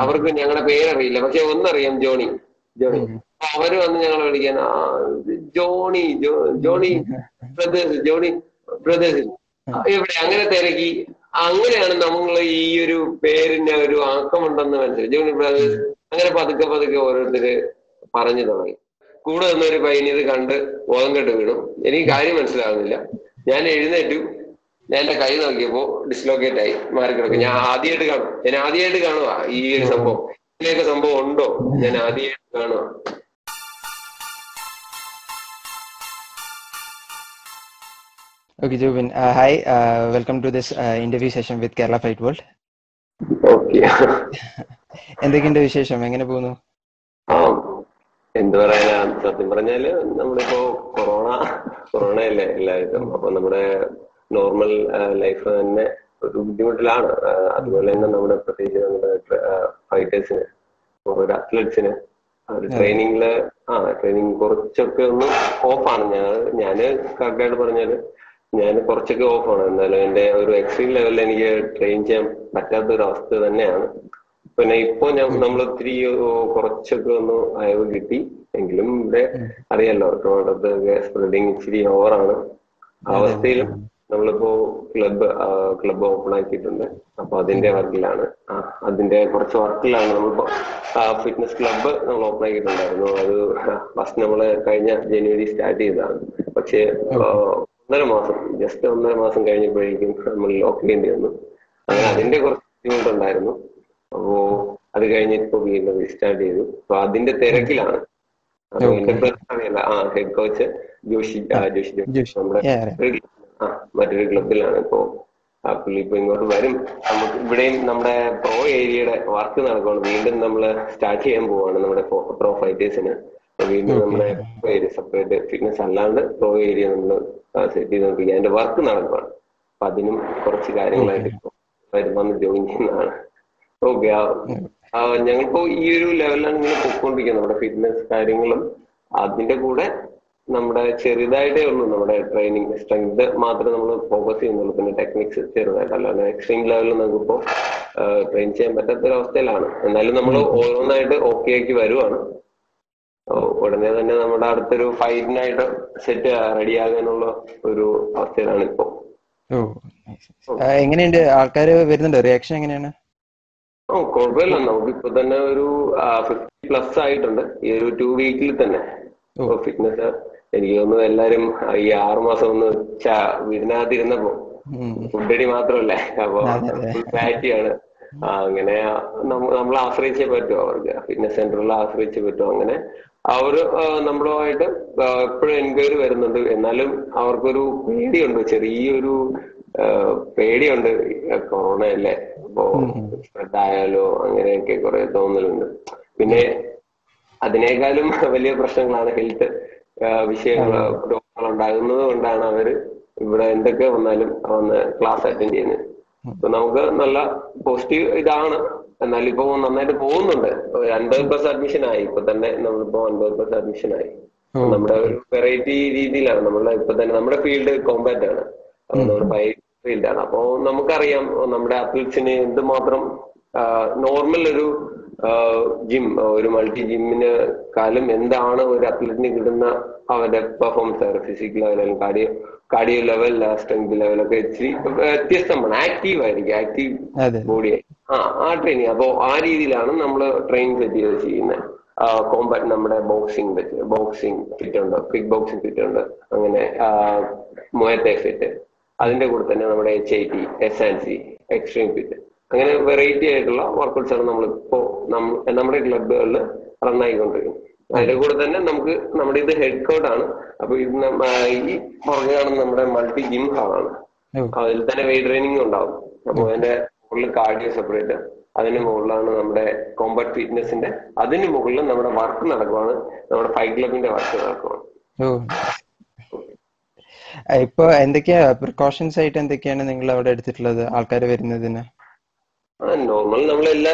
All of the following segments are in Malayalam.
അവർക്ക് ഞങ്ങളുടെ പേരറിയില്ല. പക്ഷെ ഒന്നറിയാം ജോണി. ജോണി. അവർ വന്ന് ഞങ്ങളെ വിളിക്കാൻ Johnny Johnny brothers Johnny brothers എവിടെ? അങ്ങനെ തിരക്കി. അങ്ങനെയാണ് നമ്മൾ ഈ ഒരു പേരിന് ഒരു ആക്കമുണ്ടെന്ന് മനസ്സിലായി. ജോണി ബ്രദേഴ്സ് അങ്ങനെ പതുക്കെ പതുക്കെ ഓരോരുത്തര് പറഞ്ഞു തുടങ്ങി. കൂടെ നിന്നൊരു പയ്യൻ ഇത് കണ്ട് ഓതം കെട്ട് വീണു. എനിക്ക് കാര്യം മനസ്സിലാകുന്നില്ല. ഞാൻ എഴുന്നേറ്റു. ഞാൻ എന്റെ കൈ നോക്കിയപ്പോ ഡിസ്ലോക്കേറ്റ് ആയി മാറി കിടക്കും ഞാൻ ആദ്യമായിട്ട് കാണും. ഞാൻ ആദ്യമായിട്ട് കാണുക ഈ ഒരു സംഭവം. ഇങ്ങനെയൊക്കെ സംഭവം ഉണ്ടോ? ഞാൻ ആദ്യമായിട്ട് കാണുക Okay, Jubin. Hi welcome to welcome to session with Kerala session with Kerala Fight World. Okay എന്തൊക്കെയുണ്ട് വിശേഷം? എങ്ങനെ പോകുന്നു? എന്ത് പറയാനാ? സത്യം പറഞ്ഞാൽ നമ്മളിപ്പോ കൊറോണ കൊറോണ അല്ലേ എല്ലാവർക്കും അപ്പൊ നമ്മുടെ നോർമൽ ലൈഫ് തന്നെ ഒരു ബുദ്ധിമുട്ടിലാണ്. അതുപോലെ തന്നെ നമ്മുടെ പ്രത്യേകിച്ച് നമ്മുടെ ഫൈറ്റേഴ്സിന് ഒരു അത്ലറ്റ്സിന് ട്രെയിനിങ്ങിൽ ആ. ട്രെയിനിങ് കുറച്ചൊക്കെ ഒന്ന് ഓഫാണ് ഞാൻ ഞാൻ കറക്റ്റായിട്ട് പറഞ്ഞാൽ ഞാൻ കുറച്ചൊക്കെ ഓഫാണ് എന്നാലും എന്റെ ഒരു എക്സ്ട്രീം ലെവലിൽ എനിക്ക് ട്രെയിൻ ചെയ്യാൻ പറ്റാത്ത ഒരു അവസ്ഥ തന്നെയാണ്. പിന്നെ ഇപ്പൊ ഞാൻ നമ്മൾ ഒത്തിരി കുറച്ചൊക്കെ ഒന്ന് അയവ് കിട്ടി. എങ്കിലും ഇവിടെ അറിയാലോ ട്രിവാൻഡ്രത്ത് സ്പ്രെഡിങ് ഇച്ചിരി ഓവറാണ് ആ അവസ്ഥയിലും നമ്മളിപ്പോ ക്ലബ്ബ് ക്ലബ് ഓപ്പൺ ആക്കിയിട്ടുണ്ട്. അപ്പൊ അതിന്റെ വർക്കിലാണ്. അതിന്റെ കുറച്ച് വർക്കിലാണ് നമ്മളിപ്പോ ഫിറ്റ്നസ് ക്ലബ്ബ് നമ്മൾ ഓപ്പൺ ആക്കിയിട്ടുണ്ടായിരുന്നു. അത് ഫസ്റ്റ് നമ്മൾ കഴിഞ്ഞ ജനുവരി സ്റ്റാർട്ട് ചെയ്തതാണ്. പക്ഷേ ഒന്നര മാസം ജസ്റ്റ് ഒന്നര മാസം കഴിഞ്ഞപ്പോഴേക്കും നമ്മൾ ലോക്ക് ചെയ്യേണ്ടി വന്നു അങ്ങനെ അതിന്റെ കുറച്ച് ബുദ്ധിമുട്ടുണ്ടായിരുന്നു. അപ്പോ അത് കഴിഞ്ഞിട്ട് ഇപ്പൊ വീണ്ടും റീസ്റ്റാർട്ട് ചെയ്തു. അപ്പൊ അതിന്റെ തിരക്കിലാണ്. എന്റെ പ്രശ്നം അറിയില്ല. ആ ഹെഡ് കോച്ച് ജോഷി ജോഷി. നമ്മുടെ ആ മറ്റൊരു ക്ലബിലാണ്. ഇപ്പോ ആ പുള്ളി ഇപ്പൊ ഇങ്ങോട്ട് വരും. നമുക്ക് ഇവിടെയും നമ്മുടെ പ്രോ ഏരിയയുടെ വർക്ക് നടക്കുകയാണ് വീണ്ടും നമ്മൾ സ്റ്റാർട്ട് ചെയ്യാൻ പോവാണ് നമ്മുടെ പ്രോ ഫൈറ്റേഴ്സിന് വീണ്ടും നമ്മുടെ ഏരിയ സെപ്പറേറ്റ് ഫിറ്റ്നസ് അല്ലാണ്ട് പ്രോ ഏരിയ നമ്മൾ സെറ്റ് ചെയ്ത് നോക്കി അതിന്റെ വർക്ക് നടക്കുകയാണ് അപ്പൊ അതിനും കുറച്ച് കാര്യങ്ങളായിട്ട് ഇപ്പൊ വരും വന്ന് ജോയിൻ ചെയ്യുന്നതാണ്. ഓക്കെ ഞങ്ങളിപ്പോ ഈ ഒരു ലെവലിലാണ് ഇങ്ങനെ പൊക്കോണ്ടിരിക്കുന്നത് നമ്മുടെ ഫിറ്റ്നസ് കാര്യങ്ങളും അതിന്റെ കൂടെ നമ്മുടെ ചെറുതായിട്ടേ ഉള്ളൂ. നമ്മുടെ ട്രെയിനിങ് സ്ട്രെങ്ത് മാത്രമേ നമ്മൾ ഫോക്കസ് ചെയ്യുന്നുള്ളൂ. പിന്നെ ടെക്നിക്സ് ചെറുതായിട്ട് അല്ലാതെ എക്സ്ട്രീം ലെവലിൽ നമുക്കിപ്പോ ട്രെയിൻ ചെയ്യാൻ പറ്റാത്ത ഒരു അവസ്ഥയിലാണ് എന്നാലും നമ്മൾ ഓരോന്നായിട്ട് ഓക്കെ ആക്കി വരുവാണ്. ഉടനെ തന്നെ നമ്മുടെ അടുത്തൊരു ഫൈറ്റിനായിട്ട് സെറ്റ് റെഡി ആകാനുള്ള ഒരു അവസ്ഥയിലാണ് ഇപ്പോ. എങ്ങനെയുണ്ട്? ആൾക്കാര് വരുന്നുണ്ടോ? റിയാക്ഷൻ എങ്ങനെയാണ്? ഓ കുഴപ്പമില്ല. നമുക്കിപ്പോ തന്നെ ഒരു ഫിഫ്റ്റി പ്ലസ് ആയിട്ടുണ്ട്. ഈ ഒരു ടു വീക്കിൽ തന്നെ. ഫിറ്റ്നസ് എനിക്ക് തോന്നുന്നു എല്ലാരും ഈ ആറു മാസം ഒന്ന് വീടിനകത്തിരുന്നപ്പോ. ഫുഡടി മാത്രമല്ലേ? അപ്പൊ. ഫാറ്റിയാണ് അങ്ങനെ നമ്മൾ ആശ്രയിച്ചേ പറ്റൂ അവർക്ക്. ഫിറ്റ്നസ് സെന്ററിൽ ആശ്രയിച്ചേ പറ്റൂ. അങ്ങനെ അവർ നമ്മളുമായിട്ട് എപ്പോഴും എൻക്വയറി വരുന്നുണ്ട്. എന്നാലും അവർക്കൊരു പേടിയുണ്ട്. ചെറിയൊരു പേടിയുണ്ട്. കൊറോണ അല്ലേ? അപ്പോ സ്പ്രെഡ് ആയാലോ അങ്ങനെയൊക്കെ കുറെ തോന്നലുണ്ട്. പിന്നെ അതിനേക്കാളും വലിയ പ്രശ്നങ്ങളാണ് ഹെൽത്ത്. വിഷയങ്ങൾ രോഗങ്ങൾ ഉണ്ടാകുന്നത് കൊണ്ടാണ് അവർ ഇവിടെ എന്തൊക്കെ വന്നാലും വന്ന് ക്ലാസ് അറ്റൻഡ് ചെയ്യുന്നത് അപ്പൊ നമുക്ക് നല്ല പോസിറ്റീവ് ഇതാണ്. എന്നാൽ ഇപ്പൊ നന്നായിട്ട് പോകുന്നുണ്ട്. അൻപത് പ്ലസ് അഡ്മിഷൻ ആയി. ഇപ്പൊ തന്നെ നമ്മളിപ്പോ അൻപത് പ്ലസ് അഡ്മിഷൻ ആയി. നമ്മുടെ ഒരു വെറൈറ്റി രീതിയിലാണ്. നമ്മളെ ഇപ്പൊ തന്നെ നമ്മുടെ ഫീൽഡ് കോമ്പാറ്റ് ആണ്. നമ്മുടെ ഫൈറ്റ് ഫീൽഡാണ് അപ്പോ നമുക്കറിയാം നമ്മുടെ അത്ലറ്റ്സിന് എന്തുമാത്രം നോർമൽ ഒരു ജിം ഒരു മൾട്ടി ജിമ്മിന് കാലം എന്താണ് ഒരു അത്ലറ്റിന് കിട്ടുന്ന അവരുടെ പെർഫോമൻസ് ഫിസിക്കൽ ലെവലും കാർഡിയോ കാർഡിയോ ലെവൽ സ്ട്രെങ്ത് ലെവലൊക്കെ ഇച്ചിരി വ്യത്യസ്തമാണ്. ആക്റ്റീവ് ആയിരിക്കും. ആക്റ്റീവ് ബോഡി ആ ആ ട്രെയിനിങ് അപ്പോ ആ രീതിയിലാണ് നമ്മൾ ട്രെയിൻ സെറ്റ് ചെയ്ത് ചെയ്യുന്നത് കോമ്പാറ്റ് നമ്മുടെ ബോക്സിംഗ് വെച്ച് ബോക്സിംഗ് ഫിറ്റ് ഉണ്ട്? കിക്ക് ബോക്സിംഗ് ഫിറ്റ് ഉണ്ട്? അങ്ങനെ മുയത്തെ ഫിറ്റ് അതിന്റെ കൂടെ തന്നെ നമ്മുടെ H I T S and C extreme fit അങ്ങനെ വെറൈറ്റി ആയിട്ടുള്ള വർക്കൗട്ട്സ് ആണ് നമ്മളിപ്പോ നമ്മുടെ ക്ലബുകളിൽ റൺ ആയിക്കൊണ്ടിരിക്കുന്നത്. അതിന്റെ കൂടെ തന്നെ നമുക്ക് നമ്മുടെ ഇത് ഹെഡ് കോട്ട് ആണ്. അപ്പൊ ഇത് ഈ പുറകെ കാണുന്ന നമ്മുടെ മൾട്ടി ജിം ഹാളാണ് ആണ്. അതിൽ തന്നെ വെയിറ്റ് ട്രെയിനിങ് ഉണ്ടാവും. അപ്പൊ അതിന്റെ മുകളിൽ കാർഡിയോ സെപ്പറേറ്റ് അതിന് മുകളിലാണ് നമ്മുടെ കോമ്പാക്ട് ഫിറ്റ്നസിന്റെ അതിന് മുകളിൽ നമ്മുടെ വർക്ക് നടക്കുവാണ്. നമ്മുടെ ഫൈറ്റ് ക്ലബിന്റെ വർക്ക് നടക്കുവാണ്. ഇപ്പൊ എന്തൊക്കെയാ പ്രിക്കോഷൻസ് ആയിട്ട് എന്തൊക്കെയാണ് നിങ്ങൾ അവിടെ എടുത്തിട്ടുള്ളത്? ആൾക്കാർ വരുന്നതിന്? ആ നോർമൽ നമ്മൾ എല്ലാ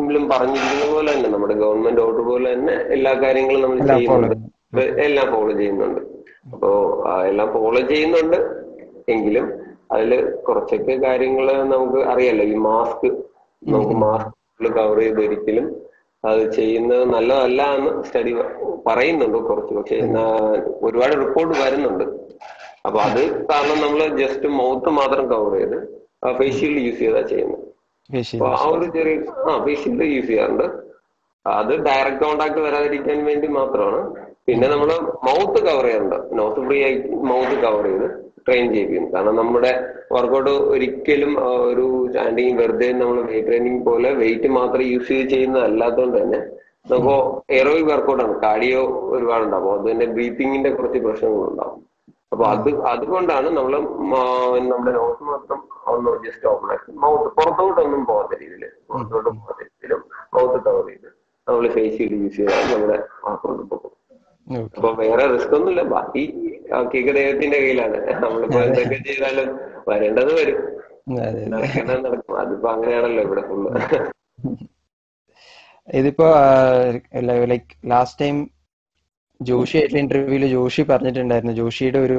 ഇതിലും പറഞ്ഞിരിക്കുന്ന പോലെ തന്നെ. നമ്മുടെ ഗവൺമെന്റ് ഓർഡർ പോലെ തന്നെ എല്ലാ കാര്യങ്ങളും നമ്മൾ ചെയ്യുന്നുണ്ട്. എല്ലാം ഫോളോ ചെയ്യുന്നുണ്ട്. അപ്പോ എല്ലാം ഫോളോ ചെയ്യുന്നുണ്ട്. എങ്കിലും അതിൽ കുറച്ചൊക്കെ കാര്യങ്ങൾ നമുക്ക് അറിയാലോ. ഈ മാസ്ക് നമുക്ക് മാസ്ക് കവർ ചെയ്ത് ഒരിക്കലും അത് ചെയ്യുന്നത് നല്ലതല്ല എന്ന് സ്റ്റഡി പറയുന്നുണ്ട് കുറച്ച്. പക്ഷെ ഒരുപാട് റിപ്പോർട്ട് വരുന്നുണ്ട്. അപ്പൊ അത് കാരണം നമ്മൾ ജസ്റ്റ് മൗത്ത് മാത്രം കവർ ചെയ്ത് ഫേസ് ഷീൽഡ് യൂസ് ചെയ്താ ചെയ്യുന്നത്. ഫേഷ്യൽ ആ ഒരു ചെറിയ ആ ഫേസ് യൂസ് ചെയ്യാറുണ്ട്. അത് ഡയറക്റ്റ് കോണ്ടാക്ട് വരാതിരിക്കാൻ വേണ്ടി മാത്രമാണ്. പിന്നെ നമ്മൾ മൗത്ത് കവർ ചെയ്യാറുണ്ട്. നോസ് ഫ്രീ ആയി മൗത്ത് കവർ ചെയ്ത് ട്രെയിൻ ചെയ്യിപ്പിക്കും. കാരണം നമ്മുടെ വർക്കൗട്ട് ഒരിക്കലും ഒരു സ്റ്റാൻഡിങ് വെറുതെ നമ്മൾ വെയിറ്റ് ട്രെയിനിങ് പോലെ വെയിറ്റ് മാത്രം യൂസ് ചെയ്ത് ചെയ്യുന്നത് അല്ലാത്തതുകൊണ്ട് തന്നെ നമുക്ക് എറോയിക് വർക്കൗട്ടാണ് കാർഡിയോ ഒരുപാടുണ്ടാവും അപ്പൊ അത് തന്നെ ബ്രീത്തിങ്ങിന്റെ കുറച്ച് പ്രശ്നങ്ങളുണ്ടാവും. അപ്പൊ അത് അതുകൊണ്ടാണ് നമ്മൾ നമ്മുടെ നോട്ട് മാത്രം ഒന്ന് ജസ്റ്റ് ഓപ്പൺ ആക്കി. മൗത്ത് പുറത്തോട്ടൊന്നും പോകാത്ത രീതിയിൽ പുറത്തോട്ട് പോകാത്ത രീതിയിലും മൗത്ത് കവർ ചെയ്ത് നമ്മൾ ഫേസ് ചെയ്ത് യൂസ് ചെയ്താൽ നമ്മുടെ വർക്കൗട്ട് പോകും. അപ്പൊ വേറെ റിസ്ക് ഒന്നുമില്ല. ബാക്കി കേക്ക് ദൈവത്തിന്റെ കയ്യിലാണ്. നമ്മളിപ്പോ എന്തൊക്കെ ചെയ്താലും വരേണ്ടത് വരും. നടക്കേണ്ടത് നടക്കും. അതിപ്പോ അങ്ങനെയാണല്ലോ ഇവിടെ ഫുള്ള് ഇതിപ്പോ ലൈക്ക് ലാസ്റ്റ് ടൈം ജോഷി ആയിട്ടുള്ള ഇന്റർവ്യൂവിൽ ജോഷി പറഞ്ഞിട്ടുണ്ടായിരുന്നു. ജോഷിയുടെ ഒരു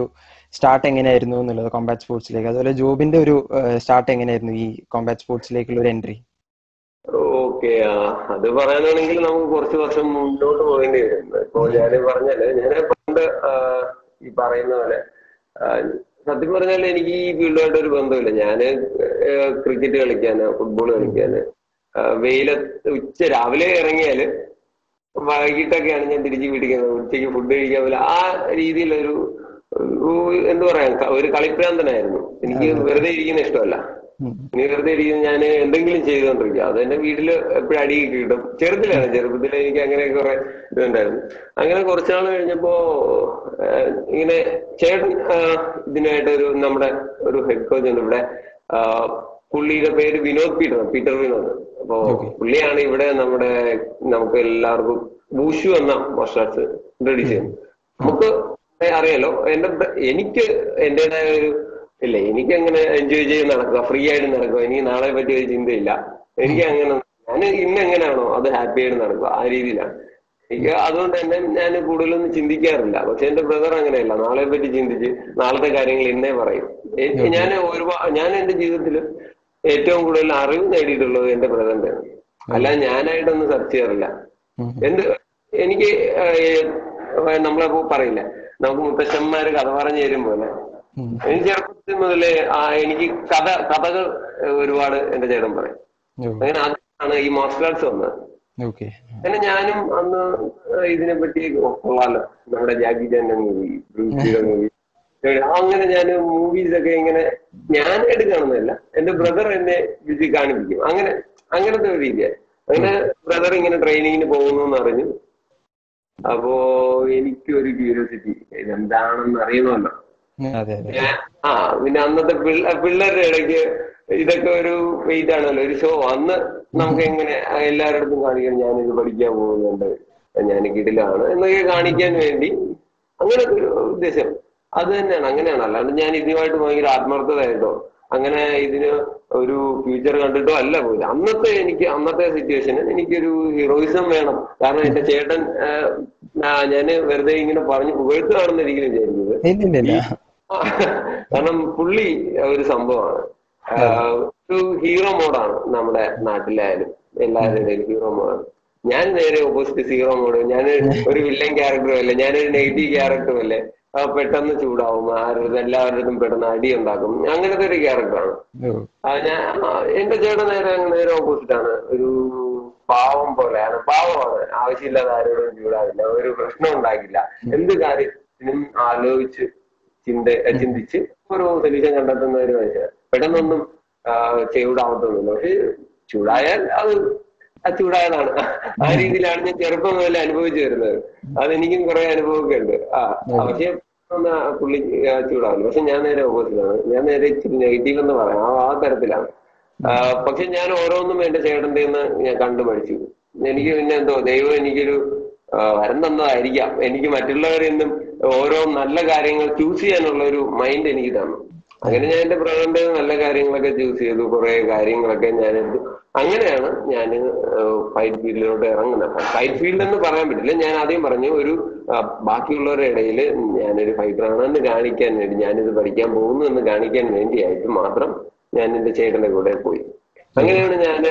സ്റ്റാർട്ട് എങ്ങനെയായിരുന്നു എന്നുള്ളത് കോമ്പാറ്റ് സ്പോർട്സിലേക്ക് അതുപോലെ ജോബിന്റെ ഒരു സ്റ്റാർട്ട് എങ്ങനെയായിരുന്നു ഈ കോമ്പാറ്റ് സ്പോർട്സിലേക്കുള്ള ഒരു എൻട്രി ഓക്കെ ആ അത് പറയാനാണെങ്കിൽ നമുക്ക് കുറച്ച് വർഷം മുന്നോട്ട് പോകേണ്ടി വരും. ഇപ്പോ ഞാൻ പറഞ്ഞാൽ ഞാൻ പണ്ട് ഈ പറയുന്ന പോലെ സത്യം പറഞ്ഞാൽ എനിക്ക് ഈ ഫീൽഡുമായിട്ട് ഒരു ബന്ധമില്ല. ഞാൻ ക്രിക്കറ്റ് കളിക്കാന് ഫുട്ബോൾ കളിക്കാന് വെയിലത്ത് ഉച്ച രാവിലെ ഇറങ്ങിയാൽ വൈകിട്ടൊക്കെയാണ് ഞാൻ തിരിച്ച് വീട്ടിക്കുന്നത് ഉച്ചയ്ക്ക് ഫുഡ് കഴിക്കാൻ പോലെ ആ രീതിയിലൊരു ഒരു പറയാം ഒരു കളിപ്രാന്തനായിരുന്നു എനിക്ക് വെറുതെ ഇരിക്കുന്ന ഇഷ്ടമല്ല. ഇനി വെറുതെ ഇരിക്കുന്ന ഞാൻ എന്തെങ്കിലും ചെയ്തുകൊണ്ടിരിക്കുക അത് എന്റെ വീട്ടിൽ എപ്പോഴും അടി കിട്ടും. ചെറുതിലാണ്. ചെറുപ്പത്തിൽ എനിക്ക് അങ്ങനെ കുറെ ഇതുണ്ടായിരുന്നു. അങ്ങനെ കുറച്ചുനാൾ കഴിഞ്ഞപ്പോ ഇങ്ങനെ ചേട്ടൻ ഇതിനായിട്ട് ഒരു നമ്മുടെ ഒരു ഹെഡ് കോച്ച് ഉണ്ട് ഇവിടെ. പുള്ളിയുടെ പേര് വിനോദ് പീറ്റർ പീറ്റർ വിനോദ്. അപ്പോ പുള്ളിയാണ് ഇവിടെ നമ്മുടെ നമുക്ക് എല്ലാവർക്കും ബൂഷു എന്ന മാർഷൽ ആർട്സ് ഇൻട്രൊഡ്യൂസ് ചെയ്യുന്നത് നമുക്ക് അറിയാലോ എന്റെ എനിക്ക് എന്റേതായ ഒരു ഇല്ല എനിക്ക് അങ്ങനെ എൻജോയ് ചെയ്ത് നടക്കുക ഫ്രീ ആയിട്ട് നടക്കുക എനിക്ക് നാളെ പറ്റിയ ഒരു ചിന്തയില്ല. എനിക്ക് അങ്ങനെ ഞാൻ ഇന്ന് എങ്ങനെയാണോ അത് ഹാപ്പി ആയിട്ട് നടക്കുക ആ രീതിയിലാണ്. എനിക്ക് അതുകൊണ്ട് തന്നെ ഞാൻ കൂടുതലൊന്നും ചിന്തിക്കാറില്ല. പക്ഷെ എന്റെ ബ്രദർ അങ്ങനെയല്ല നാളെ പറ്റി ചിന്തിച്ച് നാളത്തെ കാര്യങ്ങൾ ഇന്നേ പറയും. ഞാൻ ഒരുപാട് ഞാൻ എന്റെ ജീവിതത്തിൽ ഏറ്റവും കൂടുതൽ അറിവ് നേടിയിട്ടുള്ളത് എന്റെ ബ്രദറിന്റെ അല്ല ഞാനായിട്ടൊന്നും സെർച്ച് ചെയ്യാറില്ല എന്ത് എനിക്ക് നമ്മളെ നമ്മളിപ്പോ പറയില്ല? നമുക്ക് മുത്തശ്ശന്മാര് കഥ പറഞ്ഞു തരും പോലെ. എനിക്ക് ചെറുപ്പത്തിൽ മുതലേ ആ എനിക്ക് കഥ കഥകൾ ഒരുപാട് എന്റെ ചേട്ടൻ പറയും. അങ്ങനെ അതാണ് ഈ മാർഷൽ ആർട്സ് വന്നത്. അങ്ങനെ ഞാനും അന്ന് ഇതിനെ പറ്റി കൊള്ളാലോ. നമ്മുടെ ജാക്കി ചാന്റെ മൂവി ബ്രൂസിയുടെ മൂവി അങ്ങനെ ഞാൻ മൂവീസ് ഒക്കെ ഇങ്ങനെ ഞാനായിട്ട് കാണുന്നതല്ല എന്റെ ബ്രദർ എന്നെ വിധി കാണിപ്പിക്കും. അങ്ങനെ അങ്ങനത്തെ ഒരു രീതിയാണ് അങ്ങനെ ബ്രദർ ഇങ്ങനെ ട്രെയിനിങ്ങിന് പോകുന്നു എന്ന് അറിഞ്ഞു. അപ്പോ എനിക്കൊരു ക്യൂരിയോസിറ്റി ഇതെന്താണെന്ന് അറിയണമല്ലോ. ആ പിന്നെ അന്നത്തെ പിള്ള പിള്ളേരുടെ ഇടയ്ക്ക് ഇതൊക്കെ ഒരു ഇതാണല്ലോ ഒരു ഷോ അന്ന് നമുക്ക് എങ്ങനെ എല്ലാവരുടെ അടുത്തും കാണിക്കാൻ ഞാനിത് പഠിക്കാൻ പോകുന്നുണ്ട് ഞാൻ കിടിലാണ് എന്നൊക്കെ കാണിക്കാൻ വേണ്ടി. അങ്ങനത്തെ ഒരു ഉദ്ദേശം. അത് തന്നെയാണ് അങ്ങനെയാണ്. അല്ലാണ്ട് ഞാൻ ഇതുമായിട്ട് ഭയങ്കര ആത്മാർത്ഥതയായിട്ടോ അങ്ങനെ ഇതിന് ഒരു ഫ്യൂച്ചർ കണ്ടിട്ടോ അല്ല പോയില്ല അന്നത്തെ എനിക്ക് അന്നത്തെ സിറ്റുവേഷന് എനിക്കൊരു ഹീറോയിസം വേണം. കാരണം എന്റെ ചേട്ടൻ ഞാൻ വെറുതെ ഇങ്ങനെ പറഞ്ഞു പുകഴ്ത്തുകയാണെന്ന് ഇല്ല ഇല്ല കാരണം പുള്ളി ഒരു സംഭവമാണ്. ഒരു ഹീറോ മോഡാണ് നമ്മുടെ നാട്ടിലായാലും എല്ലാവരുടെയും ഹീറോ മോഡാണ് ഞാൻ നേരെ ഓപ്പോസിറ്റ് സീറോ മോഡ് ഞാൻ ഒരു വില്ലൻ ക്യാരക്ടറും അല്ല? ഞാനൊരു നെഗറ്റീവ് ക്യാരക്ടറും അല്ലേ? പെട്ടെന്ന് ചൂടാവും. ആരുടെ എല്ലാവരുടെയും പെട്ടെന്ന് അടി ഉണ്ടാക്കും അങ്ങനത്തെ ഒരു ക്യാരക്ടറാണ് ഞാൻ എന്റെ ചേട്ടൻ നേരെ നേരെ ഓപ്പോസിറ്റ് ആണ്. ഒരു പാവം പോലെയാണ്. പാവമാണ്. ആവശ്യമില്ലാതെ ആരോടും ചൂടാവില്ല. ഒരു പ്രശ്നം ഉണ്ടാക്കില്ല എന്ത് കാര്യത്തിനും ആലോചിച്ച് ചിന്ത ചിന്തിച്ച് ഒരു സൊല്യൂഷൻ കണ്ടെത്തുന്ന ഒരു മനുഷ്യൻ. പെട്ടെന്നൊന്നും ചൂടാവത്തൊന്നുമില്ല. പക്ഷെ ചൂടായാൽ അത് ചൂടായതാണ് ആ രീതിയിലാണ് ഞാൻ ചെറുപ്പം മുതൽ അനുഭവിച്ചു വരുന്നത്. അതെനിക്കും കുറെ അനുഭവമൊക്കെ ഉണ്ട് ആ പക്ഷെ പുള്ളി ചൂടാവില്ല പക്ഷെ ഞാൻ നേരെ ഓപ്പോസിറ്റാണ്. ആണ് ഞാൻ നേരെ ഇച്ചിരി നെഗറ്റീവ് എന്ന് പറയാം. ആ ആ തരത്തിലാണ്. പക്ഷെ ഞാൻ ഓരോന്നും എന്റെ ചേട്ടന്റെ ഞാൻ കണ്ടു പഠിച്ചു. എനിക്ക് പിന്നെ എന്തോ ദൈവം എനിക്കൊരു വരം തന്നതായിരിക്കാം. എനിക്ക് മറ്റുള്ളവരെന്നും നിന്നും ഓരോ നല്ല കാര്യങ്ങൾ ചൂസ് ചെയ്യാനുള്ള ഒരു മൈൻഡ് എനിക്ക് തന്നു. അങ്ങനെ ഞാൻ എന്റെ ബ്രാൻഡ് നല്ല കാര്യങ്ങളൊക്കെ ചൂസ് ചെയ്തു. കുറെ കാര്യങ്ങളൊക്കെ ഞാൻ അങ്ങനെയാണ് ഞാൻ ഫൈറ്റ് ഫീൽഡിലോട്ട് ഇറങ്ങുന്നത്. ഫൈറ്റ് ഫീൽഡ് എന്ന് പറയാൻ പറ്റില്ല. ഞാൻ ആദ്യം പറഞ്ഞു ഒരു ബാക്കിയുള്ളവരുടെ ഇടയിൽ ഞാനൊരു ഫൈറ്ററാണെന്ന് കാണിക്കാൻ വേണ്ടി ഞാനിത് പഠിക്കാൻ പോകുന്നു എന്ന് കാണിക്കാൻ വേണ്ടിയായിട്ട് മാത്രം ഞാൻ എന്റെ ചേട്ടന്റെ കൂടെ പോയി. അങ്ങനെയാണ് ഞാൻ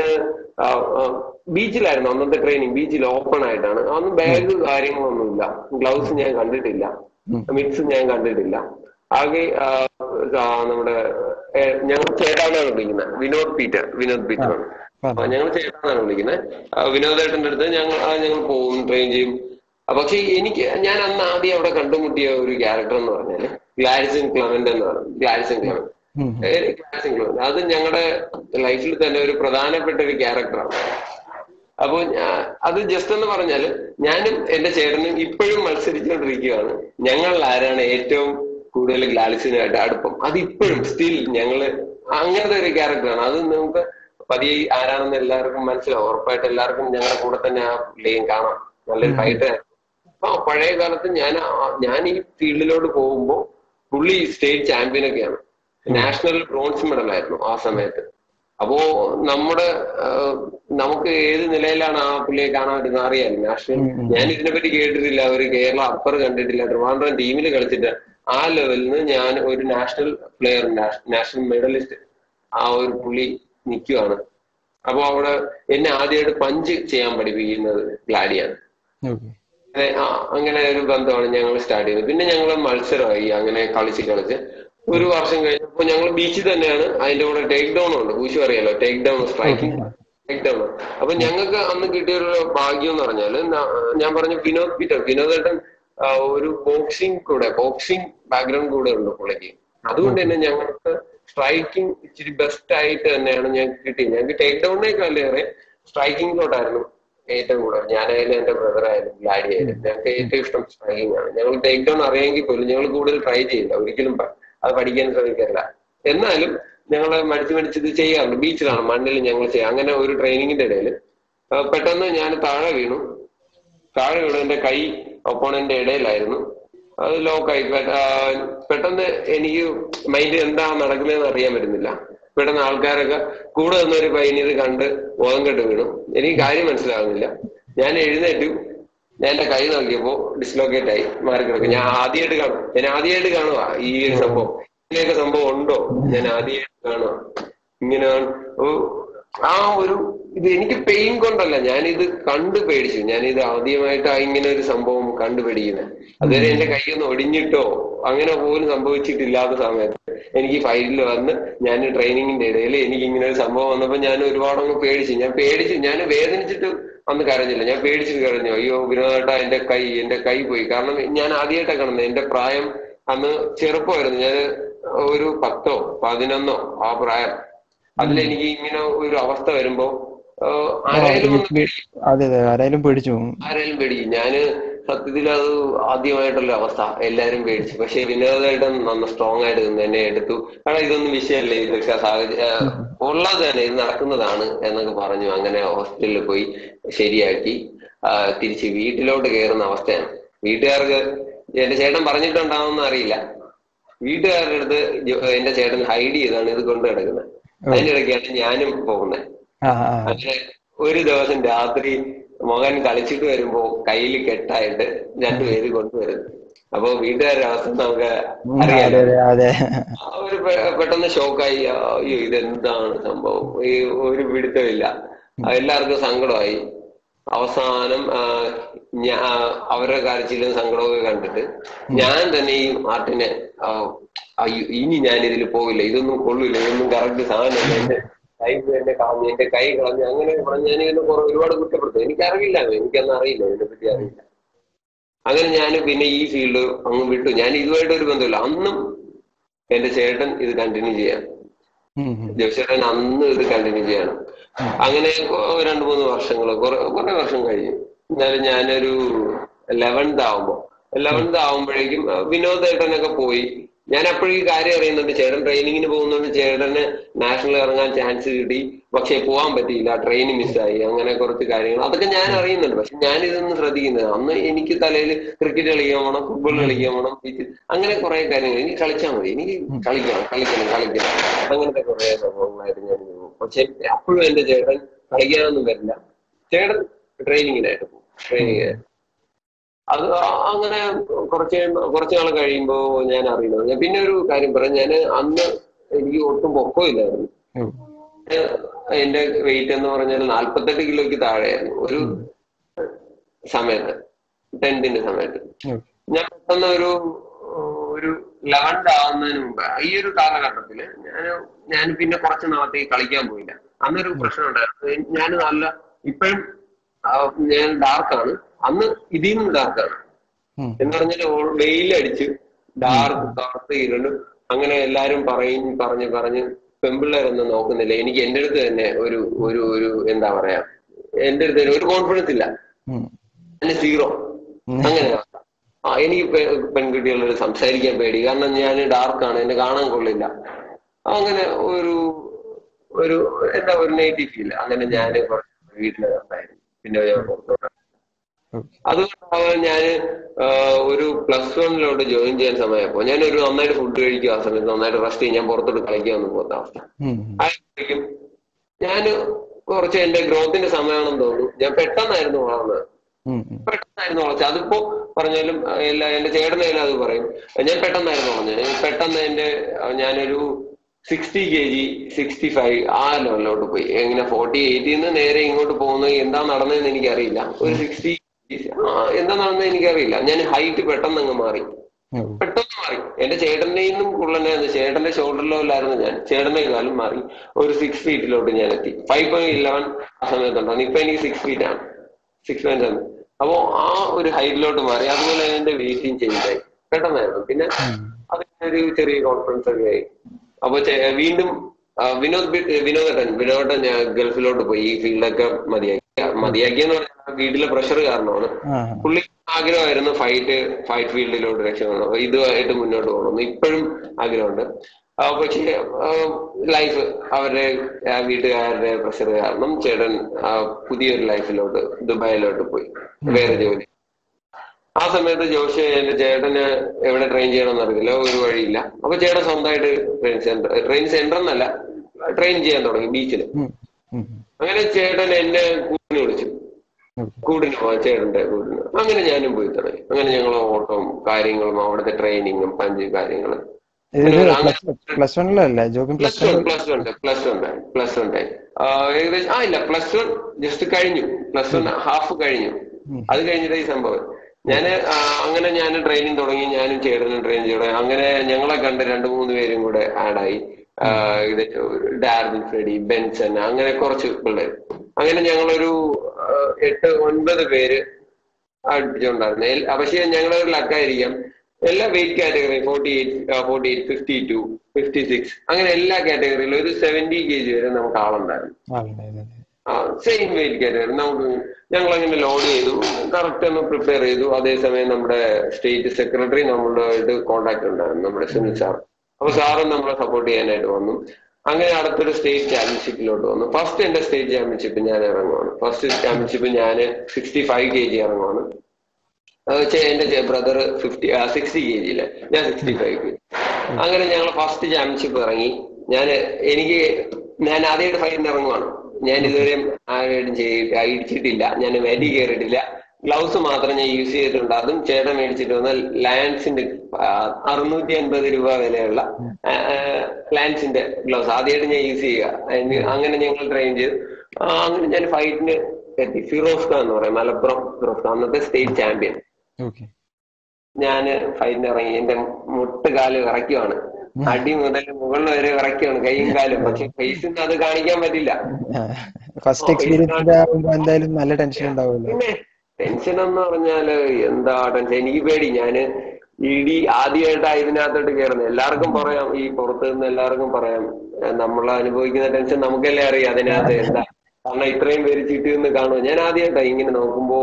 ബീച്ചിലായിരുന്നു അന്നത്തെ ട്രെയിനിങ് ബീച്ചിൽ ഓപ്പൺ ആയിട്ടാണ്. അന്ന് ബാഗ് കാര്യങ്ങളൊന്നുമില്ല. ഗ്ലൗസ് ഞാൻ കണ്ടിട്ടില്ല. മിക്സ് ഞാൻ കണ്ടിട്ടില്ല. ആകെ നമ്മുടെ ഞങ്ങൾ ചേട്ടാന്നാണ് വിളിക്കുന്നത്. വിനോദ് പീറ്റർ വിനോദ് പീറ്റർ ആണ്. ഞങ്ങൾ ചേട്ടാന്നാണ് വിളിക്കുന്നത്. വിനോദേട്ടന്റെ അടുത്ത് ഞങ്ങൾ ഞങ്ങൾ പോകും ട്രെയിൻ ചെയ്യും. പക്ഷെ എനിക്ക് ഞാൻ അന്ന് ആദ്യം അവിടെ കണ്ടുമുട്ടിയ ഒരു ക്യാരക്ടർ എന്ന് പറഞ്ഞാൽ ഗ്ലാരിസൺ ക്ലമന്റ് എന്ന് പറഞ്ഞു ഗ്ലാരിസൺ ക്ലമന്റ് ഉം. ഗ്ലാരിസൺ ക്ലമന്റ് അത് ഞങ്ങളുടെ ലൈഫിൽ തന്നെ ഒരു പ്രധാനപ്പെട്ട ഒരു ക്യാരക്ടറാണ് അപ്പൊ അത് ജസ്റ്റ് എന്ന് പറഞ്ഞാൽ ഞാനും എന്റെ ചേട്ടനും ഇപ്പോഴും മത്സരിച്ചുകൊണ്ടിരിക്കുകയാണ്. ഞങ്ങളിൽ ആരാണ് ഏറ്റവും കൂടുതൽ ഗ്ലാലിസിനായിട്ട് അടുപ്പം. അതിപ്പോഴും സ്റ്റിൽ ഞങ്ങൾ അങ്ങനത്തെ ഒരു ക്യാരക്ടറാണ് അത് നമുക്ക് പതിയെ ആരാണെന്ന് എല്ലാവർക്കും മനസ്സിലാവും. ഉറപ്പായിട്ട് എല്ലാവർക്കും ഞങ്ങളുടെ കൂടെ തന്നെ ആ പുള്ളിയും കാണാം. നല്ലൊരു ഫൈറ്റ് അപ്പൊ പഴയ കാലത്ത് ഞാൻ ഞാൻ ഈ ഫീൽഡിലോട്ട് പോകുമ്പോൾ പുള്ളി സ്റ്റേറ്റ് ചാമ്പ്യൻ ഒക്കെയാണ്. നാഷണൽ ബ്രോൺസ് മെഡൽ ആയിരുന്നു ആ സമയത്ത്. അപ്പോ നമ്മുടെ നമുക്ക് ഏത് നിലയിലാണ് ആ പുള്ളിയെ കാണാൻ പറ്റുന്നത് അറിയാൻ നാഷണൽ. ഞാൻ ഇതിനെപ്പറ്റി കേട്ടിട്ടില്ല. ഒരു കേരള അപ്പർ കണ്ടിട്ടില്ല. ട്രിവാൻഡ്രം ടീമിൽ കളിച്ചിട്ട് ആ ലെവലിൽ നിന്ന് ഞാൻ ഒരു നാഷണൽ പ്ലെയർ നാഷണൽ മെഡലിസ്റ്റ് ആ ഒരു പുള്ളി നിൽക്കുവാണ് അപ്പൊ അവിടെ എന്നെ ആദ്യമായിട്ട് പഞ്ച് ചെയ്യാൻ പഠിപ്പിക്കുന്നത് ഗ്ലാഡിയാണ്. അങ്ങനെ ഒരു ബന്ധമാണ് ഞങ്ങൾ സ്റ്റാർട്ട് ചെയ്തത് പിന്നെ ഞങ്ങൾ മത്സരമായി അങ്ങനെ കളിച്ച് കളിച്ച് ഒരു വർഷം കഴിഞ്ഞപ്പോൾ ഞങ്ങൾ ബീച്ചിൽ തന്നെയാണ്. അതിന്റെ കൂടെ ടേക്ക് ഡൗൺ ഉണ്ട്. ഊശു അറിയാലോ? Take down striking take down അപ്പൊ ഞങ്ങൾക്ക് അന്ന് കിട്ടിയൊരു ഭാഗ്യം എന്ന് പറഞ്ഞാൽ ഞാൻ പറഞ്ഞു വിനോദ് പീറ്റർ വിനോദേട്ടൻ ഒരു ബോക്സിംഗ് കൂടെ ബോക്സിംഗ് ബാക്ക്ഗ്രൗണ്ട് കൂടെ ഉണ്ട് പുള്ളിക്ക്. അതുകൊണ്ട് തന്നെ ഞങ്ങൾക്ക് സ്ട്രൈക്കിംഗ് ഇച്ചിരി ബെസ്റ്റ് ആയിട്ട് തന്നെയാണ് ഞങ്ങൾക്ക് കിട്ടിയത്. ഞങ്ങൾക്ക് ടേക്ക് ഡൗണിനേക്കാളേറെ സ്ട്രൈക്കിങ്ങിലോട്ടായിരുന്നു ഏറ്റവും കൂടുതൽ. ഞാനായാലും എന്റെ ബ്രദർ ആയാലും ലാഡി ആയാലും ഞങ്ങൾക്ക് ഏറ്റവും ഇഷ്ടം സ്ട്രൈക്കിംഗ് ആണ്. ഞങ്ങൾ ടേക്ക് ഡൗൺ അറിയാമെങ്കിൽ പോലും ഞങ്ങൾ കൂടുതൽ ട്രൈ ചെയ്യില്ല. ഒരിക്കലും അത് പഠിക്കാൻ ശ്രമിക്കില്ല എന്നാലും ഞങ്ങൾ മടിച്ച് മടിച്ചത് ചെയ്യാറുണ്ട്. ബീച്ചിലാണ് മണ്ണിൽ ഞങ്ങൾ ചെയ്യാം. അങ്ങനെ ഒരു ട്രെയിനിങ്ങിന്റെ ഇടയിൽ പെട്ടെന്ന് ഞാൻ താഴെ വീണു. താഴെ വീണു. എന്റെ കൈ ഒപ്പോണന്റെ ഇടയിലായിരുന്നു. അത് ലോക്കായി പെട്ടെന്ന് എനിക്ക് മൈൻഡ് എന്താ നടക്കുന്നതെന്ന് അറിയാൻ പറ്റുന്നില്ല. പെട്ടെന്ന് ആൾക്കാരൊക്കെ കൂടെ നിന്നൊരു ഇത് കണ്ട് ബോധം കെട്ട് വീണു. എനിക്ക് കാര്യം മനസ്സിലാകുന്നില്ല. ഞാൻ എഴുന്നേറ്റു. ഞാൻ എന്റെ കൈ നോക്കിയപ്പോ ഡിസ്ലോക്കേറ്റ് ആയി. മാറി കിടക്കും ഞാൻ ആദ്യമായിട്ട് കാണും. ഞാൻ ആദ്യമായിട്ട് കാണുക ഈ ഒരു സംഭവം. ഇങ്ങനെയൊക്കെ സംഭവം ഉണ്ടോ? ഞാൻ ആദ്യമായിട്ട് കാണുക ഇങ്ങനെ ഓ- ആ ഒരു ഇത് എനിക്ക് പെയിൻ കൊണ്ടല്ല. ഞാനിത് കണ്ടു പേടിച്ചു. ഞാനിത് ആദ്യമായിട്ടാ ഇങ്ങനെ ഒരു സംഭവം കണ്ടു പേടിക്കുന്നത് അതുവരെ എന്റെ കൈയൊന്ന് ഒടിഞ്ഞിട്ടോ അങ്ങനെ പോലും സംഭവിച്ചിട്ടില്ലാത്ത സമയത്ത് എനിക്ക് ഫൈലിൽ വന്ന് ഞാൻ ട്രെയിനിങ്ങിന്റെ ഇടയിൽ എനിക്ക് ഇങ്ങനെ ഒരു സംഭവം വന്നപ്പോ ഞാൻ ഒരുപാട് അങ്ങ് പേടിച്ചു. ഞാൻ പേടിച്ചു. ഞാൻ വേദനിച്ചിട്ട് അന്ന് കരഞ്ഞില്ല. ഞാൻ പേടിച്ചിട്ട് കരഞ്ഞു. അയ്യോ വിനോദേട്ടാ എന്റെ കൈ എന്റെ കൈ പോയി. കാരണം ഞാൻ ആദ്യമായിട്ടാണ് കാണുന്നത് എന്റെ പ്രായം അന്ന് ചെറുപ്പമായിരുന്നു. ഞാൻ ഒരു പത്തോ പതിനൊന്നോ ആ പ്രായം. അതിലെനിക്ക് ഇങ്ങനെ ഒരു അവസ്ഥ വരുമ്പോ ആരായാലും അതെ അതെ ആരായാലും പേടിച്ചു ആരായാലും പേടിക്കും. ഞാൻ സത്യത്തിൽ അത് ആദ്യമായിട്ടുള്ള അവസ്ഥ. എല്ലാരും പേടിച്ചു. പക്ഷെ വിനോദമായിട്ടും നന്ന സ്ട്രോങ് ആയിട്ട് നിന്ന് എന്നെ എടുത്തു. കാരണം ഇതൊന്നും വിഷയമല്ല? ഇതൊക്കെ സാഹചര്യം ഉള്ളത് തന്നെ. ഇത് നടക്കുന്നതാണ് എന്നൊക്കെ പറഞ്ഞു അങ്ങനെ ഹോസ്പിറ്റലിൽ പോയി ശരിയാക്കി. തിരിച്ച് വീട്ടിലോട്ട് കയറുന്ന അവസ്ഥയാണ്. വീട്ടുകാർക്ക് എന്റെ ചേട്ടൻ പറഞ്ഞിട്ടുണ്ടാവുമെന്ന് അറിയില്ല. വീട്ടുകാരുടെ അടുത്ത് എന്റെ ചേട്ടൻ ഹൈഡ് ചെയ്താണ് ഇത് കൊണ്ടു കിടക്കുന്നത് അതിന്റെ ഇടയ്ക്കാണ് ഞാനും പോകുന്നത് ആ ഒരു ദിവസം രാത്രി മകൻ കളിച്ചിട്ട് വരുമ്പോ കയ്യിൽ കെട്ടായിട്ട് രണ്ടുപേര് കൊണ്ടുവരുന്നു അപ്പൊ വീട്ടുകാരുടെ അവസ്ഥ നമുക്ക് അറിയാലോ. പെ- പെട്ടെന്ന് ഷോക്കായി. അയ്യോ ഇതെന്താണ് സംഭവം? ഈ ഒരു പിടുത്തമില്ല. എല്ലാവർക്കും സങ്കടമായി. അവസാനം അവരുടെ കരച്ചിലും സങ്കടമൊക്കെ കണ്ടിട്ട് ഞാൻ തന്നെ ഈ മാർട്ടിനെ അയ്യോ ഇനി ഞാൻ ഇതിൽ പോകില്ല ഇതൊന്നും കൊള്ളില്ല ഇതൊന്നും കറക്റ്റ് സാധനം എന്റെ കൈ എന്റെ കളഞ്ഞു എന്റെ കൈ കളഞ്ഞ് അങ്ങനെ പറഞ്ഞ് ഞാൻ ഇതിനെ ഒരുപാട് കുറ്റപ്പെടുത്തും. എനിക്കറിയില്ല. എനിക്കൊന്നും അറിയില്ല. ഇതിനെപ്പറ്റി അറിയില്ല. അങ്ങനെ ഞാൻ പിന്നെ ഈ ഫീൽഡ് അങ്ങ് വിട്ടു. ഞാൻ ഇതുമായിട്ട് ഒരു ബന്ധമില്ല അന്നും എന്റെ ചേട്ടൻ ഇത് കണ്ടിന്യൂ ചെയ്യാം. ജോസേട്ടൻ അന്ന് ഇത് കണ്ടിന്യൂ ചെയ്യണം. അങ്ങനെ രണ്ടു മൂന്ന് വർഷങ്ങൾ കുറെ കുറെ വർഷം കഴിഞ്ഞു. എന്നാലും ഞാനൊരു ലെവൻത് ആവുമ്പോ ലെവൻത് ആവുമ്പോഴേക്കും വിനോദേട്ടനൊക്കെ പോയി. ഞാൻ അപ്പോഴും ഈ കാര്യം അറിയുന്നുണ്ട്. ചേട്ടൻ ട്രെയിനിങ്ങിന് പോകുന്നുണ്ട്. ചേട്ടന് നാഷണൽ ഇറങ്ങാൻ ചാൻസ് കിട്ടി. പക്ഷെ പോകാൻ പറ്റിയില്ല. ട്രെയിൻ മിസ്സായി അങ്ങനെ കുറച്ച് കാര്യങ്ങൾ. അതൊക്കെ ഞാൻ അറിയുന്നുണ്ട്. പക്ഷെ ഞാൻ ഇതൊന്നും ശ്രദ്ധിക്കുന്നത് അന്ന് എനിക്ക് തലയിൽ ക്രിക്കറ്റ് കളിക്കാൻ പോണം ഫുട്ബോൾ കളിക്കാൻ പോണം അങ്ങനെ കുറെ കാര്യങ്ങൾ. എനിക്ക് കളിച്ചാൽ മതി. എനിക്ക് കളിക്കണം കളിക്കണം കളിക്കണം. അങ്ങനത്തെ കുറെ സംഭവങ്ങളായിരുന്നു ഞാൻ പോകും. പക്ഷെ അപ്പോഴും എന്റെ ചേട്ടൻ കളിക്കാനൊന്നും വരില്ല. ചേട്ടൻ ട്രെയിനിങ്ങിനായിട്ട് പോകും. ട്രെയിനിങ്ങിനായിട്ട് അത് അങ്ങനെ കുറച്ച് കുറച്ച് നാൾ കഴിയുമ്പോ ഞാൻ അറിയുന്നത്. ഞാൻ പിന്നെ ഒരു കാര്യം പറയാം. ഞാൻ അന്ന് എനിക്ക് ഒട്ടും പൊക്കമില്ലായിരുന്നു. എന്റെ വെയിറ്റ് എന്ന് പറഞ്ഞാൽ നാല്പത്തെട്ട് കിലോയ്ക്ക് താഴെയായിരുന്നു. ഒരു സമയത്ത് ടെൻത്തിന്റെ സമയത്ത്. ഞാൻ പെട്ടെന്ന് ഒരു ഒരു ലെവൻഡ് ആവുന്നതിന് മുമ്പ് ഈ ഒരു കാലഘട്ടത്തിൽ ഞാൻ ഞാൻ പിന്നെ കുറച്ച് നാളത്തേക്ക് കളിക്കാൻ പോയില്ല. അന്നൊരു പ്രശ്നം ഉണ്ടായിരുന്നു. ഞാൻ നല്ല ഇപ്പോഴും ഞാൻ ഡാർക്കാണ് അന്ന് ഇതിൽ നിന്നും ഡാർക്കാണ്. എന്ന് പറഞ്ഞാൽ വെയിലടിച്ച് ഡാർക്ക് കറുത്ത് ഇരുണ്ട് അങ്ങനെ എല്ലാരും പറയും പറഞ്ഞ് പറഞ്ഞ് പെമ്പിള്ളേരൊന്നും നോക്കുന്നില്ല. എനിക്ക് എന്റെ അടുത്ത് തന്നെ ഒരു ഒരു ഒരു എന്താ പറയാ എന്റെ അടുത്ത് തന്നെ ഒരു കോൺഫിഡൻസ് ഇല്ല. എന്നെ സീറോ അങ്ങനെ ആ എനിക്ക് പെൺകുട്ടികളോട് സംസാരിക്കാൻ പേടി. കാരണം ഞാൻ ഡാർക്കാണ് എന്നെ കാണാൻ കൊള്ളില്ല. അങ്ങനെ ഒരു ഒരു എന്താ ഒരു നെഗറ്റീവ് ഫീൽ അങ്ങനെ ഞാൻ വീട്ടിലായിരുന്നു പിന്നെ ഞാൻ പുറത്തോട്ട്. അതുകൊണ്ടാണ് ഞാൻ ഒരു പ്ലസ് വണ്ണിലോട്ട് ജോയിൻ ചെയ്യാൻ സമയപ്പോ ഞാൻ ഒരു നന്നായിട്ട് ഫുഡ് കഴിക്കുക ആ സമയത്ത് നന്നായിട്ട് റെസ്റ്റ് ചെയ്യും. ഞാൻ പുറത്തോട്ട് കളിക്കാമെന്ന് പോകുന്ന അവസ്ഥ. ആയിരിക്കും ഞാൻ കുറച്ച് എന്റെ ഗ്രോത്തിന്റെ സമയമാണെന്ന് തോന്നുന്നു. ഞാൻ പെട്ടെന്നായിരുന്നു വളർന്നത്. പെട്ടെന്നായിരുന്നു വളർച്ചത് അതിപ്പോ പറഞ്ഞാലും എല്ലാ എന്റെ ചേട്ടനായാലും അത് പറയും. ഞാൻ പെട്ടെന്നായിരുന്നു വളർന്നത് പെട്ടെന്ന് എന്റെ ഞാനൊരു sixty K G sixty five ആ ലെവലിലോട്ട് പോയി. എങ്ങനെ ഫോർട്ടി എയ്റ്റിൽ നിന്ന് നേരെ ഇങ്ങോട്ട് പോകുന്നത് എന്താ നടന്നതെന്ന് എനിക്കറിയില്ല. ഒരു സിക്സ്റ്റി എന്താ നടന്നത് എനിക്കറിയില്ല. ഞാൻ ഹൈറ്റ് പെട്ടെന്ന് അങ്ങ് മാറി. പെട്ടെന്ന് മാറി. എന്റെ ചേട്ടന്റെ നിന്നും കുള്ളനായിരുന്നു ചേട്ടന്റെ ഷോൾഡർ ലെവലായിരുന്നു ഞാൻ. ചേട്ടന്റെ കാലം മാറി. ഒരു സിക്സ് ഫീറ്റിലോട്ട് ഞാൻ എത്തി. ഫൈവ് പോയിന്റ് ഇലവൻ ആ സമയത്തുണ്ടായിരുന്നു ഇപ്പൊ എനിക്ക് സിക്സ് ഫീറ്റ് ആണ്. സിക്സ് പോയിന്റ് ആണ് അപ്പോ ആ ഒരു ഹൈറ്റിലോട്ട് മാറി. അതുപോലെ എന്റെ വെയിറ്റിംഗ് ചേഞ്ച് ആയി. പെട്ടെന്നായിരുന്നു. പിന്നെ അതിനൊരു ചെറിയ കോൺഫിഡൻസ് ഒക്കെ ആയി. അപ്പൊ വീണ്ടും ആ, വിനോദ് വിനോദട്ടൻ വിനോദട്ടൻ ഞാൻ ഗൾഫിലോട്ട് പോയി. ഈ ഫീൽഡൊക്കെ മതിയാക്കി മതിയാക്കിയെന്ന് പറഞ്ഞാൽ വീട്ടിലെ പ്രഷർ കാരണമാണ്. പുള്ളി ആഗ്രഹമായിരുന്നു ഫൈറ്റ് ഫൈറ്റ് ഫീൽഡിലോട്ട് രക്ഷപ്പെടണം. ഇതുമായിട്ട് മുന്നോട്ട് പോകണം. ഇപ്പോഴും ആഗ്രഹമുണ്ട്. പക്ഷേ ലൈഫ് അവരുടെ വീട്ടുകാരുടെ പ്രഷർ കാരണം ചേട്ടൻ പുതിയൊരു ലൈഫിലോട്ട് ദുബായിലോട്ട് പോയി. വേറെ ജോലി. ആ സമയത്ത് ജോഷി എന്റെ ചേട്ടന് എവിടെ ട്രെയിൻ ചെയ്യണമെന്ന് അറിയില്ല. ഒരു വഴിയില്ല. അപ്പൊ ചേട്ടൻ സ്വന്തമായിട്ട് ട്രെയിൻ സെന്റർ ട്രെയിൻ സെന്റർ എന്നല്ല ട്രെയിൻ ചെയ്യാൻ തുടങ്ങി ബീച്ചിൽ. അങ്ങനെ ചേട്ടൻ എന്നെ കൂടിനെ വിളിച്ചു. കൂടിന് പോവാൻ ചേട്ടന്റെ കൂടിന് അങ്ങനെ ഞാനും പോയി തുടങ്ങി. അങ്ങനെ ഞങ്ങൾ ഓട്ടവും കാര്യങ്ങളും അവിടുത്തെ ട്രെയിനിങ്ങും പഞ്ച് കാര്യങ്ങളും. Plus വണ്ണിലല്ലേ Jobin plus one plus one plus one plus one ഏകദേശം ആ ഇല്ല പ്ലസ് വൺ ജസ്റ്റ് കഴിഞ്ഞു. പ്ലസ് വൺ ഹാഫ് കഴിഞ്ഞു. അത് കഴിഞ്ഞിട്ട് ഈ സംഭവം. ഞാൻ അങ്ങനെ ഞാൻ ട്രെയിനിങ് തുടങ്ങി ഞാനും ചേട്ടനും ട്രെയിൻ തുടങ്ങി അങ്ങനെ ഞങ്ങളെ കണ്ട് രണ്ടു മൂന്ന് പേരും കൂടെ ആഡായി ഇത് ഡാർവിൻ ഫ്രെഡി ബെൻസൺ അങ്ങനെ കുറച്ച് പിള്ളേർ അങ്ങനെ ഞങ്ങളൊരു എട്ട് ഒൻപത് പേര് അടിച്ചുണ്ടായിരുന്നു പക്ഷേ ഞങ്ങളുടെ ഒരു ലക്കായിരിക്കാം. എല്ലാ weight കാറ്റഗറിയും forty eight forty eight fifty two fifty six അങ്ങനെ എല്ലാ കാറ്റഗറിയിലും ഒരു സെവന്റി കെ ജി വരെ നമുക്ക് ആളുണ്ടായിരുന്നു. സെയിം വെയിറ്റ് കാറ്റഗറി നമുക്ക് ഞങ്ങൾ അങ്ങനെ ലോഡ് ചെയ്തു. കറക്റ്റ് ഒന്ന് പ്രിപ്പയർ ചെയ്തു. അതേസമയം നമ്മുടെ സ്റ്റേറ്റ് സെക്രട്ടറി നമ്മളുമായിട്ട് കോണ്ടാക്ട് ഉണ്ടായിരുന്നു. നമ്മുടെ സുനിൽ സാർ. അപ്പൊ സാറും നമ്മളെ സപ്പോർട്ട് ചെയ്യാനായിട്ട് വന്നു. അങ്ങനെ അടുത്തൊരു സ്റ്റേറ്റ് ചാമ്പ്യൻഷിപ്പിലോട്ട് വന്നു. ഫസ്റ്റ് എന്റെ സ്റ്റേറ്റ് ചാമ്പ്യൻഷിപ്പ് ഞാൻ ഇറങ്ങുവാണ്. ഫസ്റ്റ് ചാമ്പ്യൻഷിപ്പ് ഞാൻ സിക്സ്റ്റി ഫൈവ് കെ ജി ഇറങ്ങുവാണ് എന്റെ ബ്രദർ ഫിഫ്റ്റി സിക്സ്റ്റി കെ ജിയിൽ ഞാൻ സിക്സ്റ്റി ഫൈവ് കെ അങ്ങനെ ഞങ്ങൾ ഫസ്റ്റ് ചാമ്പ്യൻഷിപ്പ് ഇറങ്ങി. ഞാൻ എനിക്ക് ഞാൻ ആദ്യമായിട്ട് ഫൈറ്റിന് ഇറങ്ങുവാണ്. ഞാൻ ഇതുവരെ ആരും ചെയ്ത് അടിച്ചിട്ടില്ല ഞാൻ വേദി കയറിയിട്ടില്ല. ഗ്ലൗസ് മാത്രം ഞാൻ യൂസ് ചെയ്തിട്ടുണ്ട്. അതും ചേട്ടൻ മേടിച്ചിട്ട് വന്ന ലാൻസിന്റെ അറുന്നൂറ്റി അൻപത് രൂപ വിലയുള്ള ലാൻസിന്റെ ഗ്ലൗസ് ആദ്യമായിട്ട് ഞാൻ യൂസ് ചെയ്യുക. അങ്ങനെ ഞങ്ങൾ ട്രെയിൻ ചെയ്തു. അങ്ങനെ ഞാൻ ഫൈറ്റിന് എത്തി. ഫിറോസ് ഖാൻ എന്ന് പറയും മലപ്പുറം ഫിറോസ് ഖാൻ അന്നത്തെ സ്റ്റേറ്റ് ചാമ്പ്യൻ ഞാൻ ഫൈറ്റിന് ഇറങ്ങി. എന്റെ മുട്ട് കാൽ വിറയ്ക്കുവാണ്. അടി മുതൽ മുകളിൽ വരെ വിറയ്ക്കുവാണ് കൈയും കാലും. പക്ഷെ ഫേസിൽ അത് കാണിക്കാൻ പറ്റില്ല. ഫസ്റ്റ് എക്സ്പീരിയൻസ് എന്തായാലും നല്ല ടെൻഷൻ ഉണ്ടാവുമല്ലോ. ടെൻഷൻ എന്ന് പറഞ്ഞാൽ എന്താ ടെൻഷൻ? എനിക്ക് പേടി. ഞാൻ ഇടി ആദ്യമായിട്ടാ ഇതിനകത്തോട്ട് കയറുന്നത് എല്ലാവർക്കും പറയാം. ഈ പുറത്ത് നിന്ന് എല്ലാവർക്കും പറയാം. നമ്മൾ അനുഭവിക്കുന്ന ടെൻഷൻ നമുക്കല്ലേ അറിയാം അതിനകത്ത് എന്താ. കാരണം ഇത്രയും പേര് ചീട്ട് നിന്ന് കാണുക ഞാൻ ആദ്യമായിട്ടാ ഇങ്ങനെ നോക്കുമ്പോൾ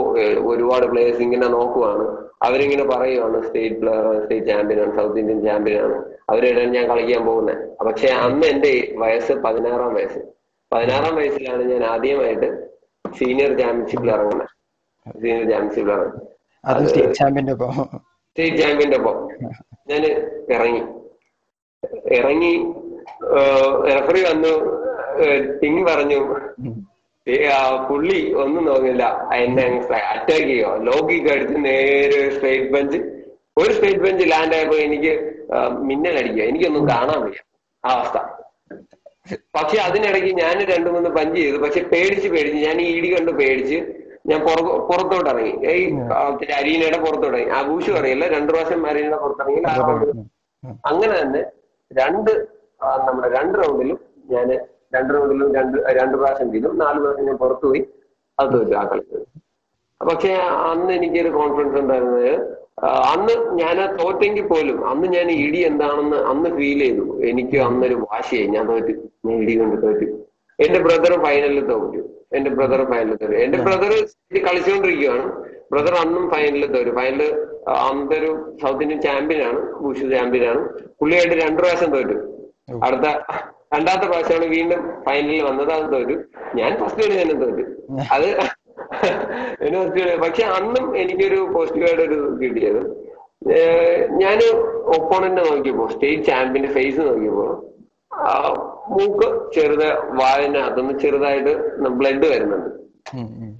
ഒരുപാട് പ്ലേയേഴ്സ് ഇങ്ങനെ നോക്കുവാണ്. അവരിങ്ങനെ പറയുവാണ് സ്റ്റേറ്റ് പ്ലെയർ സ്റ്റേറ്റ് ചാമ്പ്യൻ ആണ് സൗത്ത് ഇന്ത്യൻ ചാമ്പ്യൻ ആണ്. അവരുടെ ഞാൻ കളിക്കാൻ പോകുന്നത് പക്ഷെ അന്ന് എന്റെ വയസ്സ് പതിനാറാം വയസ്സ്. പതിനാറാം വയസ്സിലാണ് ഞാൻ ആദ്യമായിട്ട് സീനിയർ ചാമ്പ്യൻഷിപ്പിൽ ഇറങ്ങുന്നത് സ്റ്റേറ്റ് ചാമ്പ്യന്റെ ഒപ്പം. സ്റ്റേറ്റ് ചാമ്പ്യന്റെ ഒപ്പം. ഞാൻ ഇറങ്ങി. ഇറങ്ങി റെഫറി വന്നു. ടിങ് പറഞ്ഞു പുള്ളി ഒന്നും നോക്കില്ല എന്നെ അറ്റാക്ക് ചെയ്യോ? ലോക്കിക്ക് അടിച്ച് നേരെ സ്റ്റേറ്റ് ബെഞ്ച് ഒരു സ്റ്റേറ്റ് ബെഞ്ച് ലാൻഡ് ആയപ്പോ എനിക്ക് മിന്നൽ അടിക്കുക. എനിക്കൊന്നും കാണാൻ വയ്യ. ആ അവസ്ഥ. പക്ഷെ അതിനിടയ്ക്ക് ഞാൻ രണ്ടു മൂന്ന് പഞ്ച് ചെയ്തു. പക്ഷെ പേടിച്ച് പേടിച്ച് ഞാൻ ഈ ഇടി കണ്ട് പേടിച്ച് ഞാൻ പുറ- പുറത്തോട്ട് ഇറങ്ങി ഈ പിന്നെ അരീനയുടെ പുറത്തോട്ട് ഇറങ്ങി. ആഘോഷം അറിയില്ല. രണ്ടു പ്രാവശ്യം അരീനയുടെ പുറത്തിറങ്ങി. അങ്ങനെ തന്നെ രണ്ട് നമ്മുടെ രണ്ട് റൗണ്ടിലും ഞാൻ രണ്ട് റൗണ്ടിലും രണ്ട് രണ്ട് പ്രാവശ്യം ചെയ്തു നാല് പ്രാവശ്യം ഞാൻ പുറത്തു പോയി. അത് തോറ്റു ആ കളിച്ചത് പക്ഷെ അന്ന് എനിക്കൊരു കോൺഫിഡൻസ് ഉണ്ടായിരുന്നത് അന്ന് ഞാൻ തോറ്റെങ്കിൽ പോലും അന്ന് ഞാൻ ഇടി എന്താണെന്ന് അന്ന് ഫീൽ ചെയ്തു. എനിക്ക് അന്നൊരു വാശിയായി. ഞാൻ തോറ്റു. ഞാൻ ഇടി കൊണ്ട് തോറ്റു. എന്റെ ബ്രദർ ഫൈനലിൽ തോറ്റു. എന്റെ ബ്രദർ ഫൈനലിൽ തരും എന്റെ ബ്രദർ കളിച്ചുകൊണ്ടിരിക്കുകയാണ് ബ്രദർ അന്നും ഫൈനലിൽ തരും ഫൈനൽ അന്നൊരു സൗത്ത് ഇന്ത്യൻ ചാമ്പ്യൻ ആണ്. ഭൂഷ ചാമ്പ്യൻ ആണ്. പുള്ളിയായിട്ട് രണ്ടു പ്രാവശ്യം തോറ്റു. അടുത്ത രണ്ടാമത്തെ പ്രാവശ്യമാണ് വീണ്ടും ഫൈനലിൽ വന്നത്. അത് തോറ്റു. ഞാൻ ഫസ്റ്റ് കളി തന്നെ തോറ്റു. അത് എന്നെ ഫസ്റ്റ് കളി. പക്ഷെ അന്നും എനിക്കൊരു പോസിറ്റീവായിട്ട് ഒരു കിട്ടിയത്. ഞാൻ ഒപ്പോണന്റ് നോക്കിയപ്പോ സ്റ്റേറ്റ് ചാമ്പ്യന്റെ ഫേസ് നോക്കിയപ്പോ മൂക്ക് ചെറുത് വായനകത്തുനിന്ന് ചെറുതായിട്ട് ബ്ലഡ് വരുന്നുണ്ട്.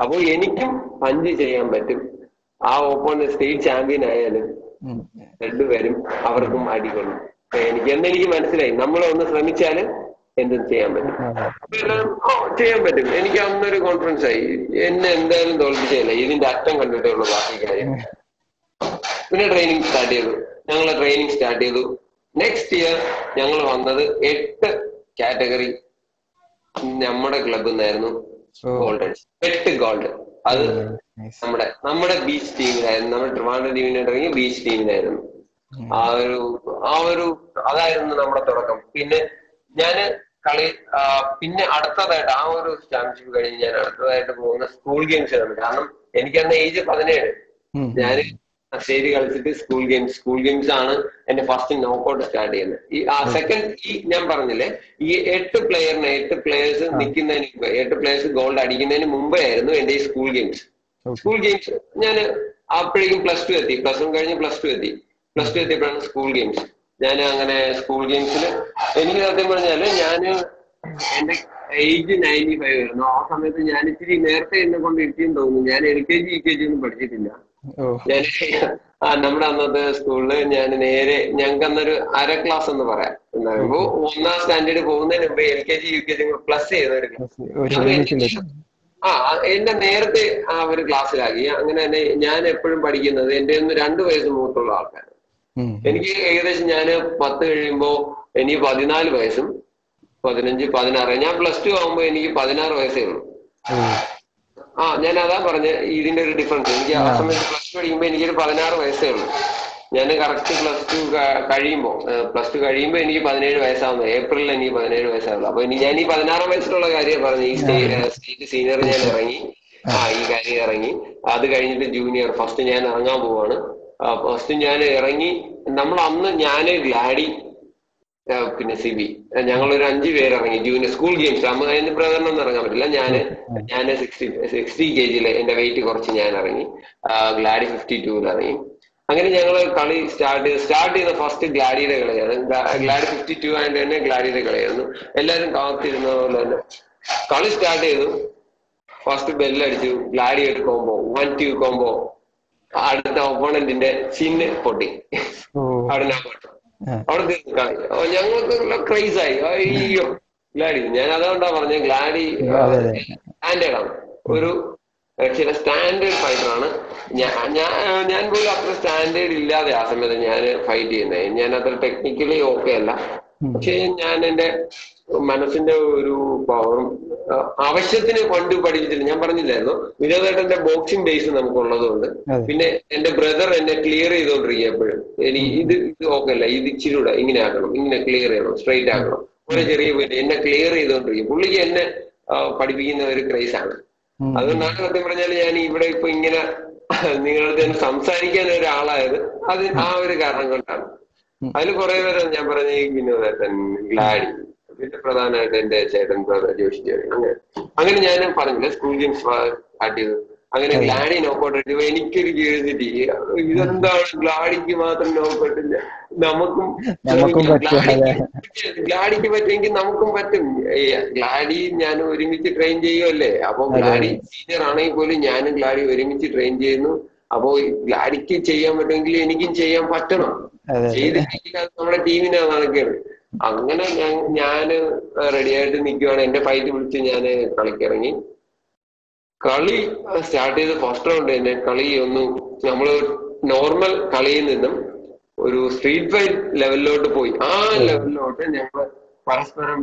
അപ്പോൾ എനിക്കും പഞ്ച് ചെയ്യാൻ പറ്റും. ആ ഓപ്പോണന്റ് സ്റ്റേറ്റ് ചാമ്പ്യൻ ആയാലും. ബ്ലഡ് വരും അവർക്കും അടികൊള്ളും അപ്പൊ എനിക്ക് എന്നെനിക്ക് മനസ്സിലായി. നമ്മളൊന്ന് ശ്രമിച്ചാൽ എന്തും ചെയ്യാൻ പറ്റും. എല്ലാം, ചെയ്യാൻ പറ്റും. എനിക്ക് അന്നൊരു കോൺഫിഡൻസ് ആയി. എന്നെ എന്തായാലും തോൽപ്പിച്ചില്ല ഇതിന്റെ അറ്റം കണ്ടിട്ടേ ഉള്ളൂ ബാക്കി കാര്യം പിന്നെ ട്രെയിനിങ് സ്റ്റാർട്ട് ചെയ്തു. ഞങ്ങൾ ട്രെയിനിങ് സ്റ്റാർട്ട് ചെയ്തു. നെക്സ്റ്റ് ഇയർ ഞങ്ങൾ വന്നത് എട്ട് കാറ്റഗറി നമ്മുടെ ക്ലബിൽ നിന്നായിരുന്നു ഗോൾഡൻ ഗോൾഡ് എട്ട് ഗോൾഡ് അത് നമ്മുടെ നമ്മുടെ ബീച്ച് ടീമിലായിരുന്നു നമ്മുടെ ട്രിവാൻഡ്രം ടീമിനായിട്ടിറങ്ങി ബീച്ച് ടീമിനായിരുന്നു ആ ഒരു ആ ഒരു അതായിരുന്നു നമ്മുടെ തുടക്കം. പിന്നെ ഞാൻ കളി പിന്നെ അടുത്തതായിട്ട് ആ ഒരു ചാമ്പ്യൻഷിപ്പ് കഴിഞ്ഞ് ഞാൻ അടുത്തതായിട്ട് പോകുന്ന സ്കൂൾ ഗെയിംസിനാണ് കാരണം എനിക്ക് അന്ന് ഏജ് പതിനേഴ് ഞാൻ സ്റ്റേജ് കളിച്ചിട്ട് സ്കൂൾ ഗെയിംസ് സ്കൂൾ ഗെയിംസ് ആണ് എന്റെ ഫസ്റ്റ് നോക്കൗട്ട് സ്റ്റാർട്ട് ചെയ്യുന്നത്. ഈ ആ സെക്കൻഡ് ഈ ഞാൻ പറഞ്ഞില്ലേ ഈ എട്ട് പ്ലെയറിനെ എട്ട് പ്ലേയേഴ്സ് നിൽക്കുന്നതിന് മുമ്പ് എട്ട് പ്ലേയേഴ്സ് ഗോൾഡ് അടിക്കുന്നതിന് മുമ്പേ ആയിരുന്നു എന്റെ ഈ സ്കൂൾ ഗെയിംസ് സ്കൂൾ ഗെയിംസ് ഞാൻ അപ്പോഴേക്കും പ്ലസ് ടു എത്തി. പ്ലസ് വൺ കഴിഞ്ഞ് പ്ലസ് ടു എത്തി. പ്ലസ് ടു എത്തിയപ്പോഴാണ് സ്കൂൾ ഗെയിംസ് ഞാൻ അങ്ങനെ സ്കൂൾ ഗെയിംസിൽ എനിക്ക് സത്യം പറഞ്ഞാൽ ഞാൻ എന്റെ ഏജ് നയന്റി ഫൈവ് ആയിരുന്നു. ആ സമയത്ത് ഞാൻ ഇച്ചിരി നേരത്തെ എന്നെ കൊണ്ട് ഇരുത്തിയെന്ന് തോന്നുന്നു. ഞാൻ L K G U K G ഒന്നും പഠിച്ചിട്ടില്ല. ഞാൻ ആ നമ്മുടെ അന്നത്തെ സ്കൂളിൽ ഞാൻ നേരെ ഞങ്ങൾക്ക് അന്നൊരു അര ക്ലാസ് എന്ന് പറയാം. എന്ന് പറയുമ്പോ ഒന്നാം സ്റ്റാൻഡേർഡ് പോകുന്നതിന് മുമ്പ് L K G U K G plus ചെയ്ത ആ എന്നെ നേരത്തെ ആ ഒരു ക്ലാസ്സിലാക്കി അങ്ങനെ തന്നെ ഞാൻ എപ്പോഴും പഠിക്കുന്നത് എന്റെ ഒന്ന് രണ്ടു വയസ്സ് മൂത്തുള്ള ആൾക്കാർ എനിക്ക് ഏകദേശം ഞാൻ പത്ത് കഴിയുമ്പോ എനിക്ക് പതിനാല് വയസ്സും പതിനഞ്ച് പതിനാറ്. ഞാൻ പ്ലസ് ടു ആകുമ്പോ എനിക്ക് പതിനാറ് വയസ്സേ ഉള്ളൂ. ആ ഞാൻ അതാ പറഞ്ഞ ഇതിന്റെ ഒരു ഡിഫറൻസ് എനിക്ക് ആ. സമയത്ത് പ്ലസ് ടു കഴിയുമ്പോ എനിക്കൊരു പതിനാറ് വയസ്സേ ഉള്ളൂ. ഞാൻ കറക്റ്റ് പ്ലസ് ടു കഴിയുമ്പോ പ്ലസ് ടു കഴിയുമ്പോ എനിക്ക് പതിനേഴ് വയസ്സാവുന്നു. ഏപ്രിലിൽ എനിക്ക് പതിനേഴ് വയസ്സാവുള്ളൂ അപ്പൊ ഇനി ഞാൻ ഈ പതിനാറാം വയസ്സിലുള്ള കാര്യം പറഞ്ഞു ഈ സ്റ്റേറ്റ് സീനിയർ ഞാൻ ഇറങ്ങി. ആ. ഈ കാര്യം ഇറങ്ങി. അത് കഴിഞ്ഞിട്ട് ജൂനിയർ ഫസ്റ്റ് ഞാൻ ഇറങ്ങാൻ പോവാണ്. ഫസ്റ്റ് ഞാൻ ഇറങ്ങി. നമ്മൾ അന്ന് ഞാൻ ഗ്ലാഡി പിന്നെ സിബി. ഞങ്ങൾ ഒരു അഞ്ചു പേര് ഇറങ്ങി ജൂനിയർ സ്കൂൾ ഗെയിംസ് അതിന് പ്രകടനം ഒന്നും ഇറങ്ങാൻ പറ്റില്ല. ഞാൻ ഞാൻ സിക്സ്റ്റി സിക്സ്റ്റി കെ ജിയിൽ എന്റെ വെയിറ്റ് കുറച്ച് ഞാൻ ഇറങ്ങി ഗ്ലാഡി ഫിഫ്റ്റി ടൂവിൽ ഇറങ്ങി. അങ്ങനെ ഞങ്ങൾ കളി സ്റ്റാർട്ട് ചെയ്ത് സ്റ്റാർട്ട് ചെയ്ത ഫസ്റ്റ് ഗ്ലാഡിയുടെ കളിയാണ്. ഗ്ലാഡി ഫിഫ്റ്റി ടു ആയിട്ട് തന്നെ ഗ്ലാഡിയുടെ കളിയായിരുന്നു. എല്ലാവരും കാത്തിരുന്ന പോലെ തന്നെ. കളി സ്റ്റാർട്ട് ചെയ്തു. ഫസ്റ്റ് ബെല്ലടിച്ചു ഗ്ലാഡി ഒരു കോംബോ വൺ ടു കോംബോ അടുത്ത ഒപ്പോണന്റിന്റെ ചിന്ന് പൊട്ടി. അവിടെ ഞാൻ പൊട്ടി. അവിടെ ഞങ്ങൾക്ക് ക്രൈസ് ആയി. അയ്യോ ഗ്ലാഡി. ഞാൻ അതുകൊണ്ടാ പറഞ്ഞ ഗ്ലാഡി. സ്റ്റാൻഡേർഡ് ആണ് ഒരു ചില സ്റ്റാൻഡേർഡ് ഫൈറ്റർ ആണ് ഞാൻ ഞാൻ ഞാൻ പോലും അത്ര സ്റ്റാൻഡേർഡ് ഇല്ലാതെ ആ സമയത്ത് ഞാൻ ഫൈറ്റ് ചെയ്യുന്നത് ഞാൻ അത്ര ടെക്നിക്കലി ഓക്കെ അല്ല പക്ഷേ ഞാൻ എന്റെ മനസ്സിന്റെ ഒരു പവറും ആവശ്യത്തിന് കൊണ്ട് പഠിച്ചിട്ടില്ല. ഞാൻ പറഞ്ഞില്ലായിരുന്നു. വിനോദേട്ടന്റെ ബോക്സിംഗ് ബേസ് നമുക്കുള്ളതുകൊണ്ട്. പിന്നെ എന്റെ ബ്രദർ എന്നെ ക്ലിയർ ചെയ്തോണ്ടിരിക്കുക എപ്പോഴും. എനിക്ക് ഇത് ഇത് ഓക്കെ അല്ല. ഇത് ഇച്ചിരി കൂടെ ഇങ്ങനെ ആക്കണം. ഇങ്ങനെ ക്ലിയർ ചെയ്യണം. സ്ട്രെയിറ്റ് ആക്കണം. ഒരു ചെറിയ പോയിട്ട് എന്നെ ക്ലിയർ ചെയ്തോണ്ടിരിക്കും. പുള്ളിക്ക് എന്നെ പഠിപ്പിക്കുന്ന ഒരു ക്രൈസ് ആണ്. ഉം, അതുകൊണ്ടാണ് സത്യം പറഞ്ഞാൽ ഞാൻ ഇവിടെ ഇപ്പൊ ഇങ്ങനെ നിങ്ങളുടെ തന്നെ സംസാരിക്കാൻ ഒരാളായത്. അത് ആ ഒരു കാരണം കൊണ്ടാണ്. അതിൽ കുറെ പേരാണ് ഞാൻ പറഞ്ഞ ഈ വിനോദേട്ടൻ ഗ്ലാഡി. പിന്നെ പ്രധാനമായിട്ട് എന്റെ ചേട്ടൻ ബ്രദർ ജോഷി ജോലി അങ്ങനെ അങ്ങനെ ഞാൻ പറഞ്ഞില്ല സ്കൂൾ ഗെയിംസ് സ്റ്റാർട്ട് ചെയ്തു. അങ്ങനെ ഗ്ലാഡി നോക്കൗട്ട് അടിച്ചു എനിക്കൊരു ക്യൂരിയോസിറ്റി ഇതെന്താണ്? ഗ്ലാഡിക്ക് മാത്രം നോക്കൗട്ടില്ല നമുക്കും ഗ്ലാഡിക്ക് പറ്റുമെങ്കിൽ നമുക്കും പറ്റും. ഗ്ലാഡി ഞാൻ ഒരുമിച്ച് ട്രെയിൻ ചെയ്യുമല്ലേ അപ്പൊ ഗ്ലാഡി സീനിയർ ആണെങ്കിൽ പോലും ഞാനും ഗ്ലാഡി ഒരുമിച്ച് ട്രെയിൻ ചെയ്യുന്നു. അപ്പോ ഗ്ലാഡിക്ക് ചെയ്യാൻ പറ്റുമെങ്കിൽ എനിക്കും ചെയ്യാൻ പറ്റണം. ചെയ്തില്ലെങ്കിൽ അത് നമ്മുടെ ടീമിനാണ് നടക്കുകയാണ് അങ്ങനെ ഞാൻ ഞാൻ റെഡി ആയിട്ട് നിൽക്കുവാണ് എന്റെ ഫൈറ്റ് വിളിച്ച് ഞാൻ കളിക്കിറങ്ങി. കളി സ്റ്റാർട്ട് ചെയ്ത് ഫസ്റ്റ് റൗണ്ട് തന്നെ കളി ഒന്ന് നമ്മൾ നോർമൽ കളിയിൽ നിന്നും ഒരു സ്ട്രീറ്റ് ഫൈറ്റ് ലെവലിലോട്ട് പോയി. ആ ലെവലിലോട്ട് ഞങ്ങൾ പരസ്പരം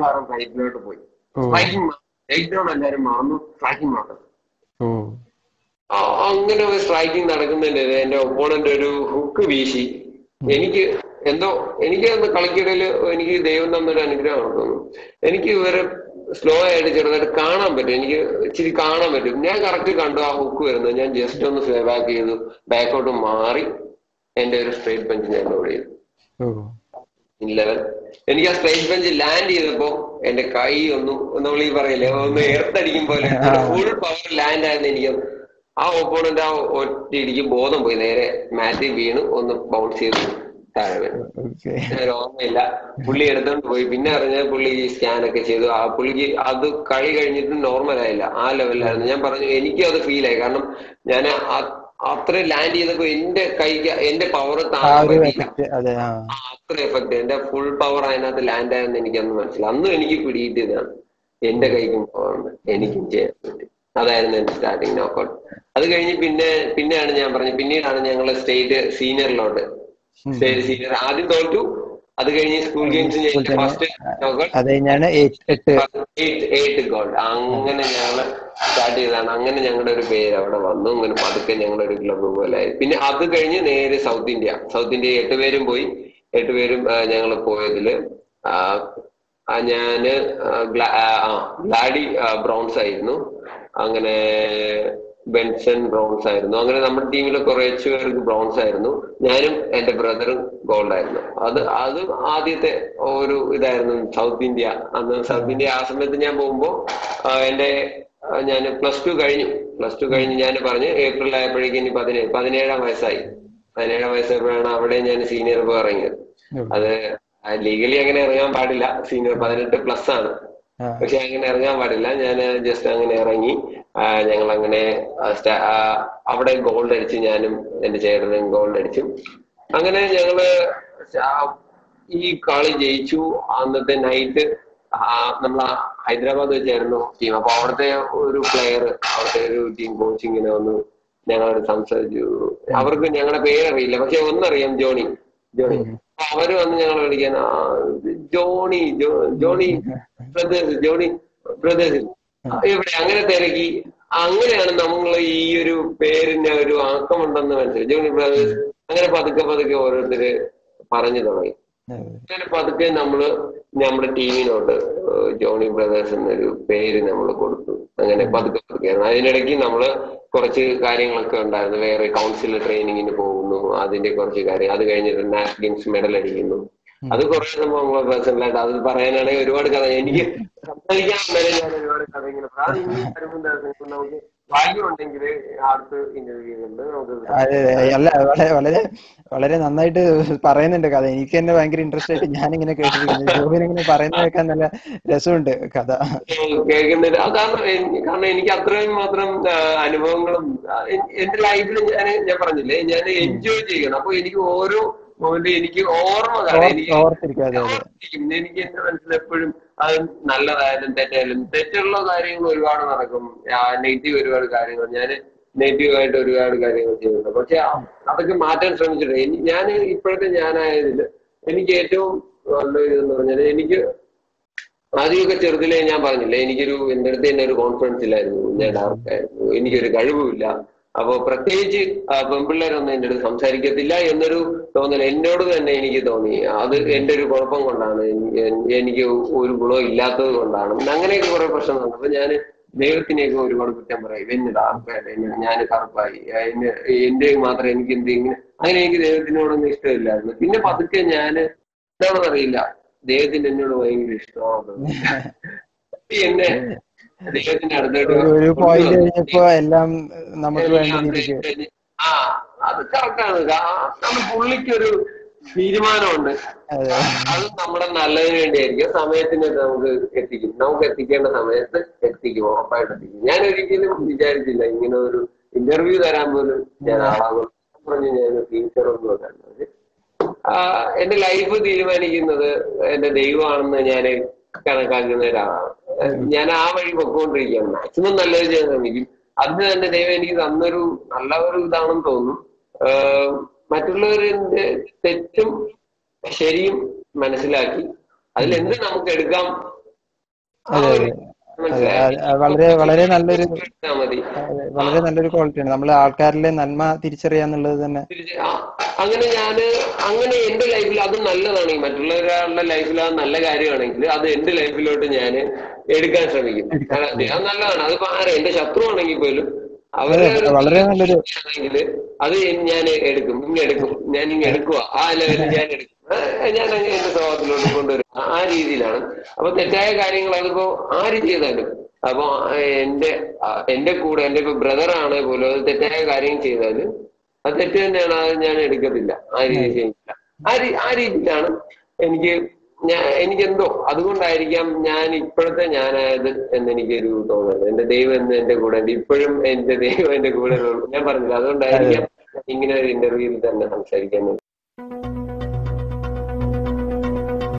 വാരം ഫൈറ്റിലോട്ട് പോയി. സ്ട്രൈക്കിംഗ് ടേക്ക് ഡൗൺ എല്ലാവരും മറന്നു സ്ട്രൈക്കിംഗ് മാത്രം അങ്ങനെ ഒരു സ്ട്രൈക്കിംഗ് നടക്കുന്നതിന്റെ എന്റെ ഒപ്പോണന്റ് ഒരു ഹുക്ക് വീശി. എനിക്ക് എന്തോ എനിക്ക് അന്ന് കളിക്കിടയിൽ എനിക്ക് ദൈവം തന്നൊരു അനുഗ്രഹമാണ് തോന്നുന്നു. എനിക്ക് ഇവരെ സ്ലോ ആയിട്ട് ചെറുതായിട്ട് കാണാൻ പറ്റും. എനിക്ക് ഇച്ചിരി കാണാൻ പറ്റും. ഞാൻ കറക്റ്റ് കണ്ടു ആ ഹുക്ക് വരുന്നത്. ഞാൻ ജസ്റ്റ് ഒന്ന് സ്ലേ ബാക്ക് ചെയ്തു. ബാക്കോട്ട് മാറി എന്റെ ഒരു സ്ട്രേറ്റ് ബെഞ്ച് ഞാൻ ലോഡ് ചെയ്തു. എനിക്ക് ആ സ്ട്രേറ്റ് ബെഞ്ച് ലാൻഡ് ചെയ്തപ്പോ എന്റെ കൈ ഒന്ന് നമ്മൾ ഈ പറയില്ലേ ഒന്ന് എർത്തടിക്കും പോലെ ഫുൾ പവർ ലാൻഡ് ആയിരുന്നു എനിക്ക്. ആ ഓപ്പോണന്റ് ആ ഒറ്റ ഇടിക്കും ബോധം പോയി. നേരെ മാറ്റി വീണ് ഒന്ന് ബൗൺസ് ചെയ്ത്. താഴെ ഓർമ്മയില്ല പുള്ളി എടുത്തോണ്ട് പോയി. പിന്നെ അറിഞ്ഞ പുള്ളി സ്കാൻ ഒക്കെ ചെയ്തു. ആ പുള്ളിക്ക് അത് കളി കഴിഞ്ഞിട്ട് നോർമൽ ആയില്ല. ആ ലെവലിലായിരുന്നു ഞാൻ പറഞ്ഞു എനിക്കും അത് ഫീൽ ആയി. കാരണം ഞാൻ അത്ര ലാൻഡ് ചെയ്തപ്പോ എന്റെ കൈക്ക് എന്റെ പവർ താഴെ അത്ര എഫക്ട് എന്റെ ഫുൾ പവർ അതിനകത്ത് ലാൻഡ് ആയെന്ന് എനിക്കന്ന് മനസ്സിലായി. അന്നും എനിക്ക് പിടിയിട്ടതാണ് എന്റെ കൈക്കും പോവാണ് എനിക്കും ചെയ്യാൻ പറ്റും. അതായിരുന്നു എന്റെ സ്റ്റാർട്ടിങ് നോക്കൗട്ട് അത് കഴിഞ്ഞ് പിന്നെ പിന്നെയാണ് ഞാൻ പറഞ്ഞത്. പിന്നീടാണ് ഞങ്ങൾ സ്റ്റേറ്റ് സീനിയറിലോട്ട് ആദ്യം തോറ്റു. അത് കഴിഞ്ഞ് സ്കൂൾ ഗെയിംസ്. ഫസ്റ്റ് അത് കഴിഞ്ഞാണ് എയ്റ്റ് ഗോൾഡ് അങ്ങനെ ഞങ്ങൾ സ്റ്റാർട്ട് ചെയ്തതാണ്. അങ്ങനെ ഞങ്ങളുടെ ഒരു പേര് അവിടെ വന്നു. അങ്ങനെ പതുക്കെ ഞങ്ങളുടെ ഒരു ക്ലബ്ബ് പോലെ ആയി. പിന്നെ അത് കഴിഞ്ഞ് നേരെ സൗത്ത് ഇന്ത്യ സൗത്ത് ഇന്ത്യ എട്ട് പേരും പോയി. എട്ട് പേരും ഞങ്ങൾ പോയതിൽ ഞാൻ ഗ്ലാഡി ബ്രൗൺസ് ആയിരുന്നു. അങ്ങനെ ബെൻസൺ ബ്രോൺസ് ആയിരുന്നു. അങ്ങനെ നമ്മുടെ ടീമിലെ കുറച്ച് പേർക്ക് ബ്രോൺസ് ആയിരുന്നു. ഞാനും എന്റെ ബ്രദറും ഗോൾഡ് ആയിരുന്നു. അത് അത് ആദ്യത്തെ ഒരു ഇതായിരുന്നു സൗത്ത് ഇന്ത്യ. അന്ന് സൗത്ത് ഇന്ത്യ ആ സമയത്ത് ഞാൻ പോകുമ്പോ ആ, എന്റെ ഞാൻ പ്ലസ് ടു കഴിഞ്ഞു. പ്ലസ് ടു കഴിഞ്ഞ് ഞാൻ പറഞ്ഞു ഏപ്രിൽ ആയപ്പോഴേക്കും ഇനി പതിനേഴ് പതിനേഴാം വയസ്സായി. പതിനേഴാം വയസ്സായപ്പോഴാണ് അവിടെ ഞാൻ സീനിയർ പോയി ഇറങ്ങിയത്. അത് ലീഗലി അങ്ങനെ ഇറങ്ങാൻ പാടില്ല. സീനിയർ പതിനെട്ട് പ്ലസ് ആണ്. പക്ഷെ അങ്ങനെ ഇറങ്ങാൻ പാടില്ല. ഞാൻ ജസ്റ്റ് അങ്ങനെ ഇറങ്ങി. ഞങ്ങൾ അങ്ങനെ അവിടെ ഗോൾഡ് അടിച്ചു ഞാനും എന്റെ ചേട്ടനും ഗോൾഡ് അടിച്ചു. അങ്ങനെ ഞങ്ങൾ ഈ കളി ജയിച്ചു. അന്നത്തെ നൈറ്റ് നമ്മൾ ഹൈദരാബാദ് വെച്ചായിരുന്നു ടീം അപ്പൊ അവിടുത്തെ ഒരു പ്ലെയർ അവിടുത്തെ ഒരു ടീം കോച്ചിങ്ങിനെ വന്നു ഞങ്ങളോട് സംസാരിച്ചു. അവർക്ക് ഞങ്ങളുടെ പേരറിയില്ല. പക്ഷെ ഒന്നറിയാം ജോണി. ജോണി. അവർ വന്ന് ഞങ്ങൾ വിളിക്കാൻ "ആ, Johnny Johnny brothers Johnny brothers ഇവിടെ അങ്ങനെ തിരക്കി. അങ്ങനെയാണ് നമ്മൾ ഈ ഒരു പേരിന് ഒരു ആക്കമുണ്ടെന്ന് മനസ്സിലായി. ജോണി ബ്രദേഴ്സ് അങ്ങനെ പതുക്കെ പതുക്കെ ഓരോരുത്തര് പറഞ്ഞു തുടങ്ങി. അങ്ങനെ പതുക്കെ നമ്മൾ നമ്മുടെ ടീമിനോട്ട് ജോണി ബ്രദേഴ്സ് എന്നൊരു പേര് നമ്മൾ കൊടുത്തു. അങ്ങനെ പതുക്കെ പതുക്കെ. അതിനിടയ്ക്ക് നമ്മൾ കുറച്ച് കാര്യങ്ങളൊക്കെ ഉണ്ടായിരുന്നു. വേറെ കൗൺസിലർ ട്രെയിനിങ്ങിന് പോകുന്നു അതിന്റെ കുറച്ച് കാര്യം. അത് കഴിഞ്ഞിട്ട് ഗെയിംസ് മെഡൽ അടിക്കുന്നു. അത് കുറെ സംഭവങ്ങൾ പേഴ്സണലായിട്ട് അത് പറയാനാണെങ്കിൽ ഒരുപാട് കഥ. എനിക്ക് സംസാരിക്കാൻ ഞാൻ ഒരുപാട് കഥ ഇങ്ങനെ പറയും. അത് ഇനി വരുമ്പോൾ എന്താ നമുക്ക്. അല്ല വളരെ വളരെ വളരെ നന്നായിട്ട് പറയുന്നുണ്ട് കഥ. എനിക്ക് തന്നെ ഭയങ്കര ഇൻട്രസ്റ്റ് ആയിട്ട് ഞാനിങ്ങനെ കേട്ടിരിക്കുന്നത് ജോബിൻ ഇങ്ങനെ പറയുന്നത് കേൾക്കാൻ നല്ല രസമുണ്ട് കഥ. കേൾക്കുന്നില്ല കാരണം എനിക്ക് അത്രയും മാത്രം അനുഭവങ്ങളും എന്റെ ലൈഫിൽ ഞാൻ ഞാൻ പറഞ്ഞില്ലേ? ഞാൻ എൻജോയ് ചെയ്യണം. അപ്പൊ എനിക്ക് ഓരോ മൊമെന്റ് എനിക്ക് ഓർമ്മ കാണും. എനിക്ക്. എനിക്ക് എന്റെ മനസ്സിൽ എപ്പോഴും അത് നല്ലതായാലും തെറ്റായാലും തെറ്റുള്ള കാര്യങ്ങൾ ഒരുപാട് നടക്കും. നെഗറ്റീവ് ഒരുപാട് കാര്യങ്ങൾ. ഞാൻ നെഗറ്റീവ് ആയിട്ട് ഒരുപാട് കാര്യങ്ങൾ ചെയ്യുന്നുണ്ട്. പക്ഷെ അതൊക്കെ മാറ്റാൻ ശ്രമിച്ചിട്ടുണ്ട്. ഞാൻ ഇപ്പോഴത്തെ ഞാനായതിൽ എനിക്ക് ഏറ്റവും നല്ല ഇതെന്ന് പറഞ്ഞാൽ എനിക്ക് ആദ്യമൊക്കെ ചെറുതിലേ ഞാൻ പറഞ്ഞില്ലേ എനിക്കൊരു എന്റെ അടുത്ത് തന്നെ ഒരു കോൺഫിഡൻസ് ഇല്ലായിരുന്നു. ഞാൻ ഡാർക്കായിരുന്നു എനിക്കൊരു കഴിവുമില്ല. അപ്പൊ പ്രത്യേകിച്ച് പെൺപിള്ളേരൊന്നും എന്റെ അടുത്ത് സംസാരിക്കത്തില്ല എന്നൊരു തോന്നൽ എന്നോട് തന്നെ എനിക്ക് തോന്നി. അത് എന്റെ ഒരു കുഴപ്പം കൊണ്ടാണ്. എനിക്ക് ഒരു ഗുണം ഇല്ലാത്തത് കൊണ്ടാണ്. അങ്ങനെയൊക്കെ കുറെ പ്രശ്നങ്ങളുണ്ട് അപ്പൊ ഞാൻ ദൈവത്തിനെയൊക്കെ ഒരുപാട് കുറ്റം പറയും. എന്നെ ഡാർക്കായിട്ട് ഞാൻ കറുപ്പായി എന്നെ എന്റെ മാത്രം എനിക്ക് എന്ത് ഇങ്ങനെ അങ്ങനെ എനിക്ക് ദൈവത്തിനോടൊന്നും ഇഷ്ടമില്ലായിരുന്നു. പിന്നെ പതുക്കെ ഞാൻ എന്താണെന്ന് അറിയില്ല. ദൈവത്തിന് എന്നോട് ഭയങ്കര ഇഷ്ടമാണ്. എന്നെ ദൈവത്തിന്റെ അടുത്തോട്ട് എല്ലാം നമുക്ക് വേണ്ട ആ അത് കറക്റ്റാണ് കാരണം പുള്ളിക്കൊരു തീരുമാനമുണ്ട്. അതെ. നമ്മുടെ നല്ലതിന് വേണ്ടിയായിരിക്കും. സമയത്തിന് നമുക്ക് എത്തിക്കും. നമുക്ക് എത്തിക്കേണ്ട സമയത്ത് എത്തിക്കും. ഉറപ്പായിട്ട് എത്തിക്കും. ഞാൻ ഒരിക്കലും വിചാരിച്ചില്ല. ഇങ്ങനെ ഒരു ഇന്റർവ്യൂ തരാൻ പോലും ഞാൻ ആളാകും. പറഞ്ഞു ഞാൻ ടീച്ചർ ഒന്നും എന്റെ ലൈഫ് തീരുമാനിക്കുന്നത് എന്റെ ദൈവമാണെന്ന് ഞാൻ കണക്കാക്കുന്ന ഒരാളാണ്. ഞാൻ ആ വഴി പൊക്കോണ്ടിരിക്കുകയാണ്. മാക്സിമം നല്ലത് ചെയ്യാൻ ശ്രമിക്കും. അതിന് തന്നെ ദൈവം എനിക്ക് തന്നൊരു നല്ല ഒരു ഇതാണെന്ന് തോന്നും മറ്റുള്ളവരെ തെറ്റും ശരിയും മനസ്സിലാക്കി. അതിൽ എന്ത് നമുക്ക് എടുക്കാം? അതെ അതെ അതെ. അത് വളരെ വളരെ നല്ലൊരു വളരെ നല്ലൊരു ക്വാളിറ്റിയാണ്. നമ്മൾ ആൾക്കാരിലെ നന്മ തിരിച്ചറിയാന്നുള്ളത് തന്നെ. അങ്ങനെ ഞാൻ അങ്ങനെ എന്റെ ലൈഫിൽ അത് നല്ലതാണ് ഈ മറ്റുള്ളവരുടെ ലൈഫിൽ അത് നല്ല കാര്യമാണെങ്കിൽ അത് എന്റെ ലൈഫിലോട്ട് ഞാൻ എടുക്കാൻ ശ്രമിക്കും. അത് നല്ലതാണ്. അതിപ്പോ ആരെ? എന്റെ ശത്രു ആണെങ്കിൽ പോലും അവരെ വളരെ നല്ലൊരു അത് ഞാൻ എടുക്കും. ഇങ്ങനെ എടുക്കും. ഞാൻ ഇങ്ങനെ എടുക്കുക ആ ലെവലിൽ ഞാൻ എടുക്കും. ഞാൻ അങ്ങനെ എന്റെ സ്വഭാവത്തിലോട്ട് കൊണ്ടുവരും. ആ- രീതിയിലാണ്. അപ്പൊ തെറ്റായ കാര്യങ്ങൾ അതിപ്പോ ആര് ചെയ്താലും അപ്പൊ എന്റെ എന്റെ കൂടെ എന്റെ ഇപ്പൊ ബ്രദർ ആണെ പോലും അത് തെറ്റായ കാര്യം ചെയ്താലും അത് തെറ്റ് തന്നെയാണ് അത് ഞാൻ എടുക്കത്തില്ല. ആ രീതി ചെയ്യില്ല ആ രീ ആ രീതിയിലാണ് എനിക്ക് ഞാൻ എനിക്കെന്തോ അതുകൊണ്ടായിരിക്കാം ഞാൻ ഇപ്പോഴത്തെ ഞാനായത് എന്ന് എനിക്കൊരു തോന്നുന്നത് എന്റെ ദൈവം എന്ന് എന്റെ കൂടെ ഉണ്ട്. ഇപ്പോഴും എന്റെ ദൈവം എന്റെ കൂടെ ഞാൻ പറഞ്ഞില്ല. അതുകൊണ്ടായിരിക്കാം ഇങ്ങനെ ഒരു ഇന്റർവ്യൂവിൽ തന്നെ സംസാരിക്കാൻ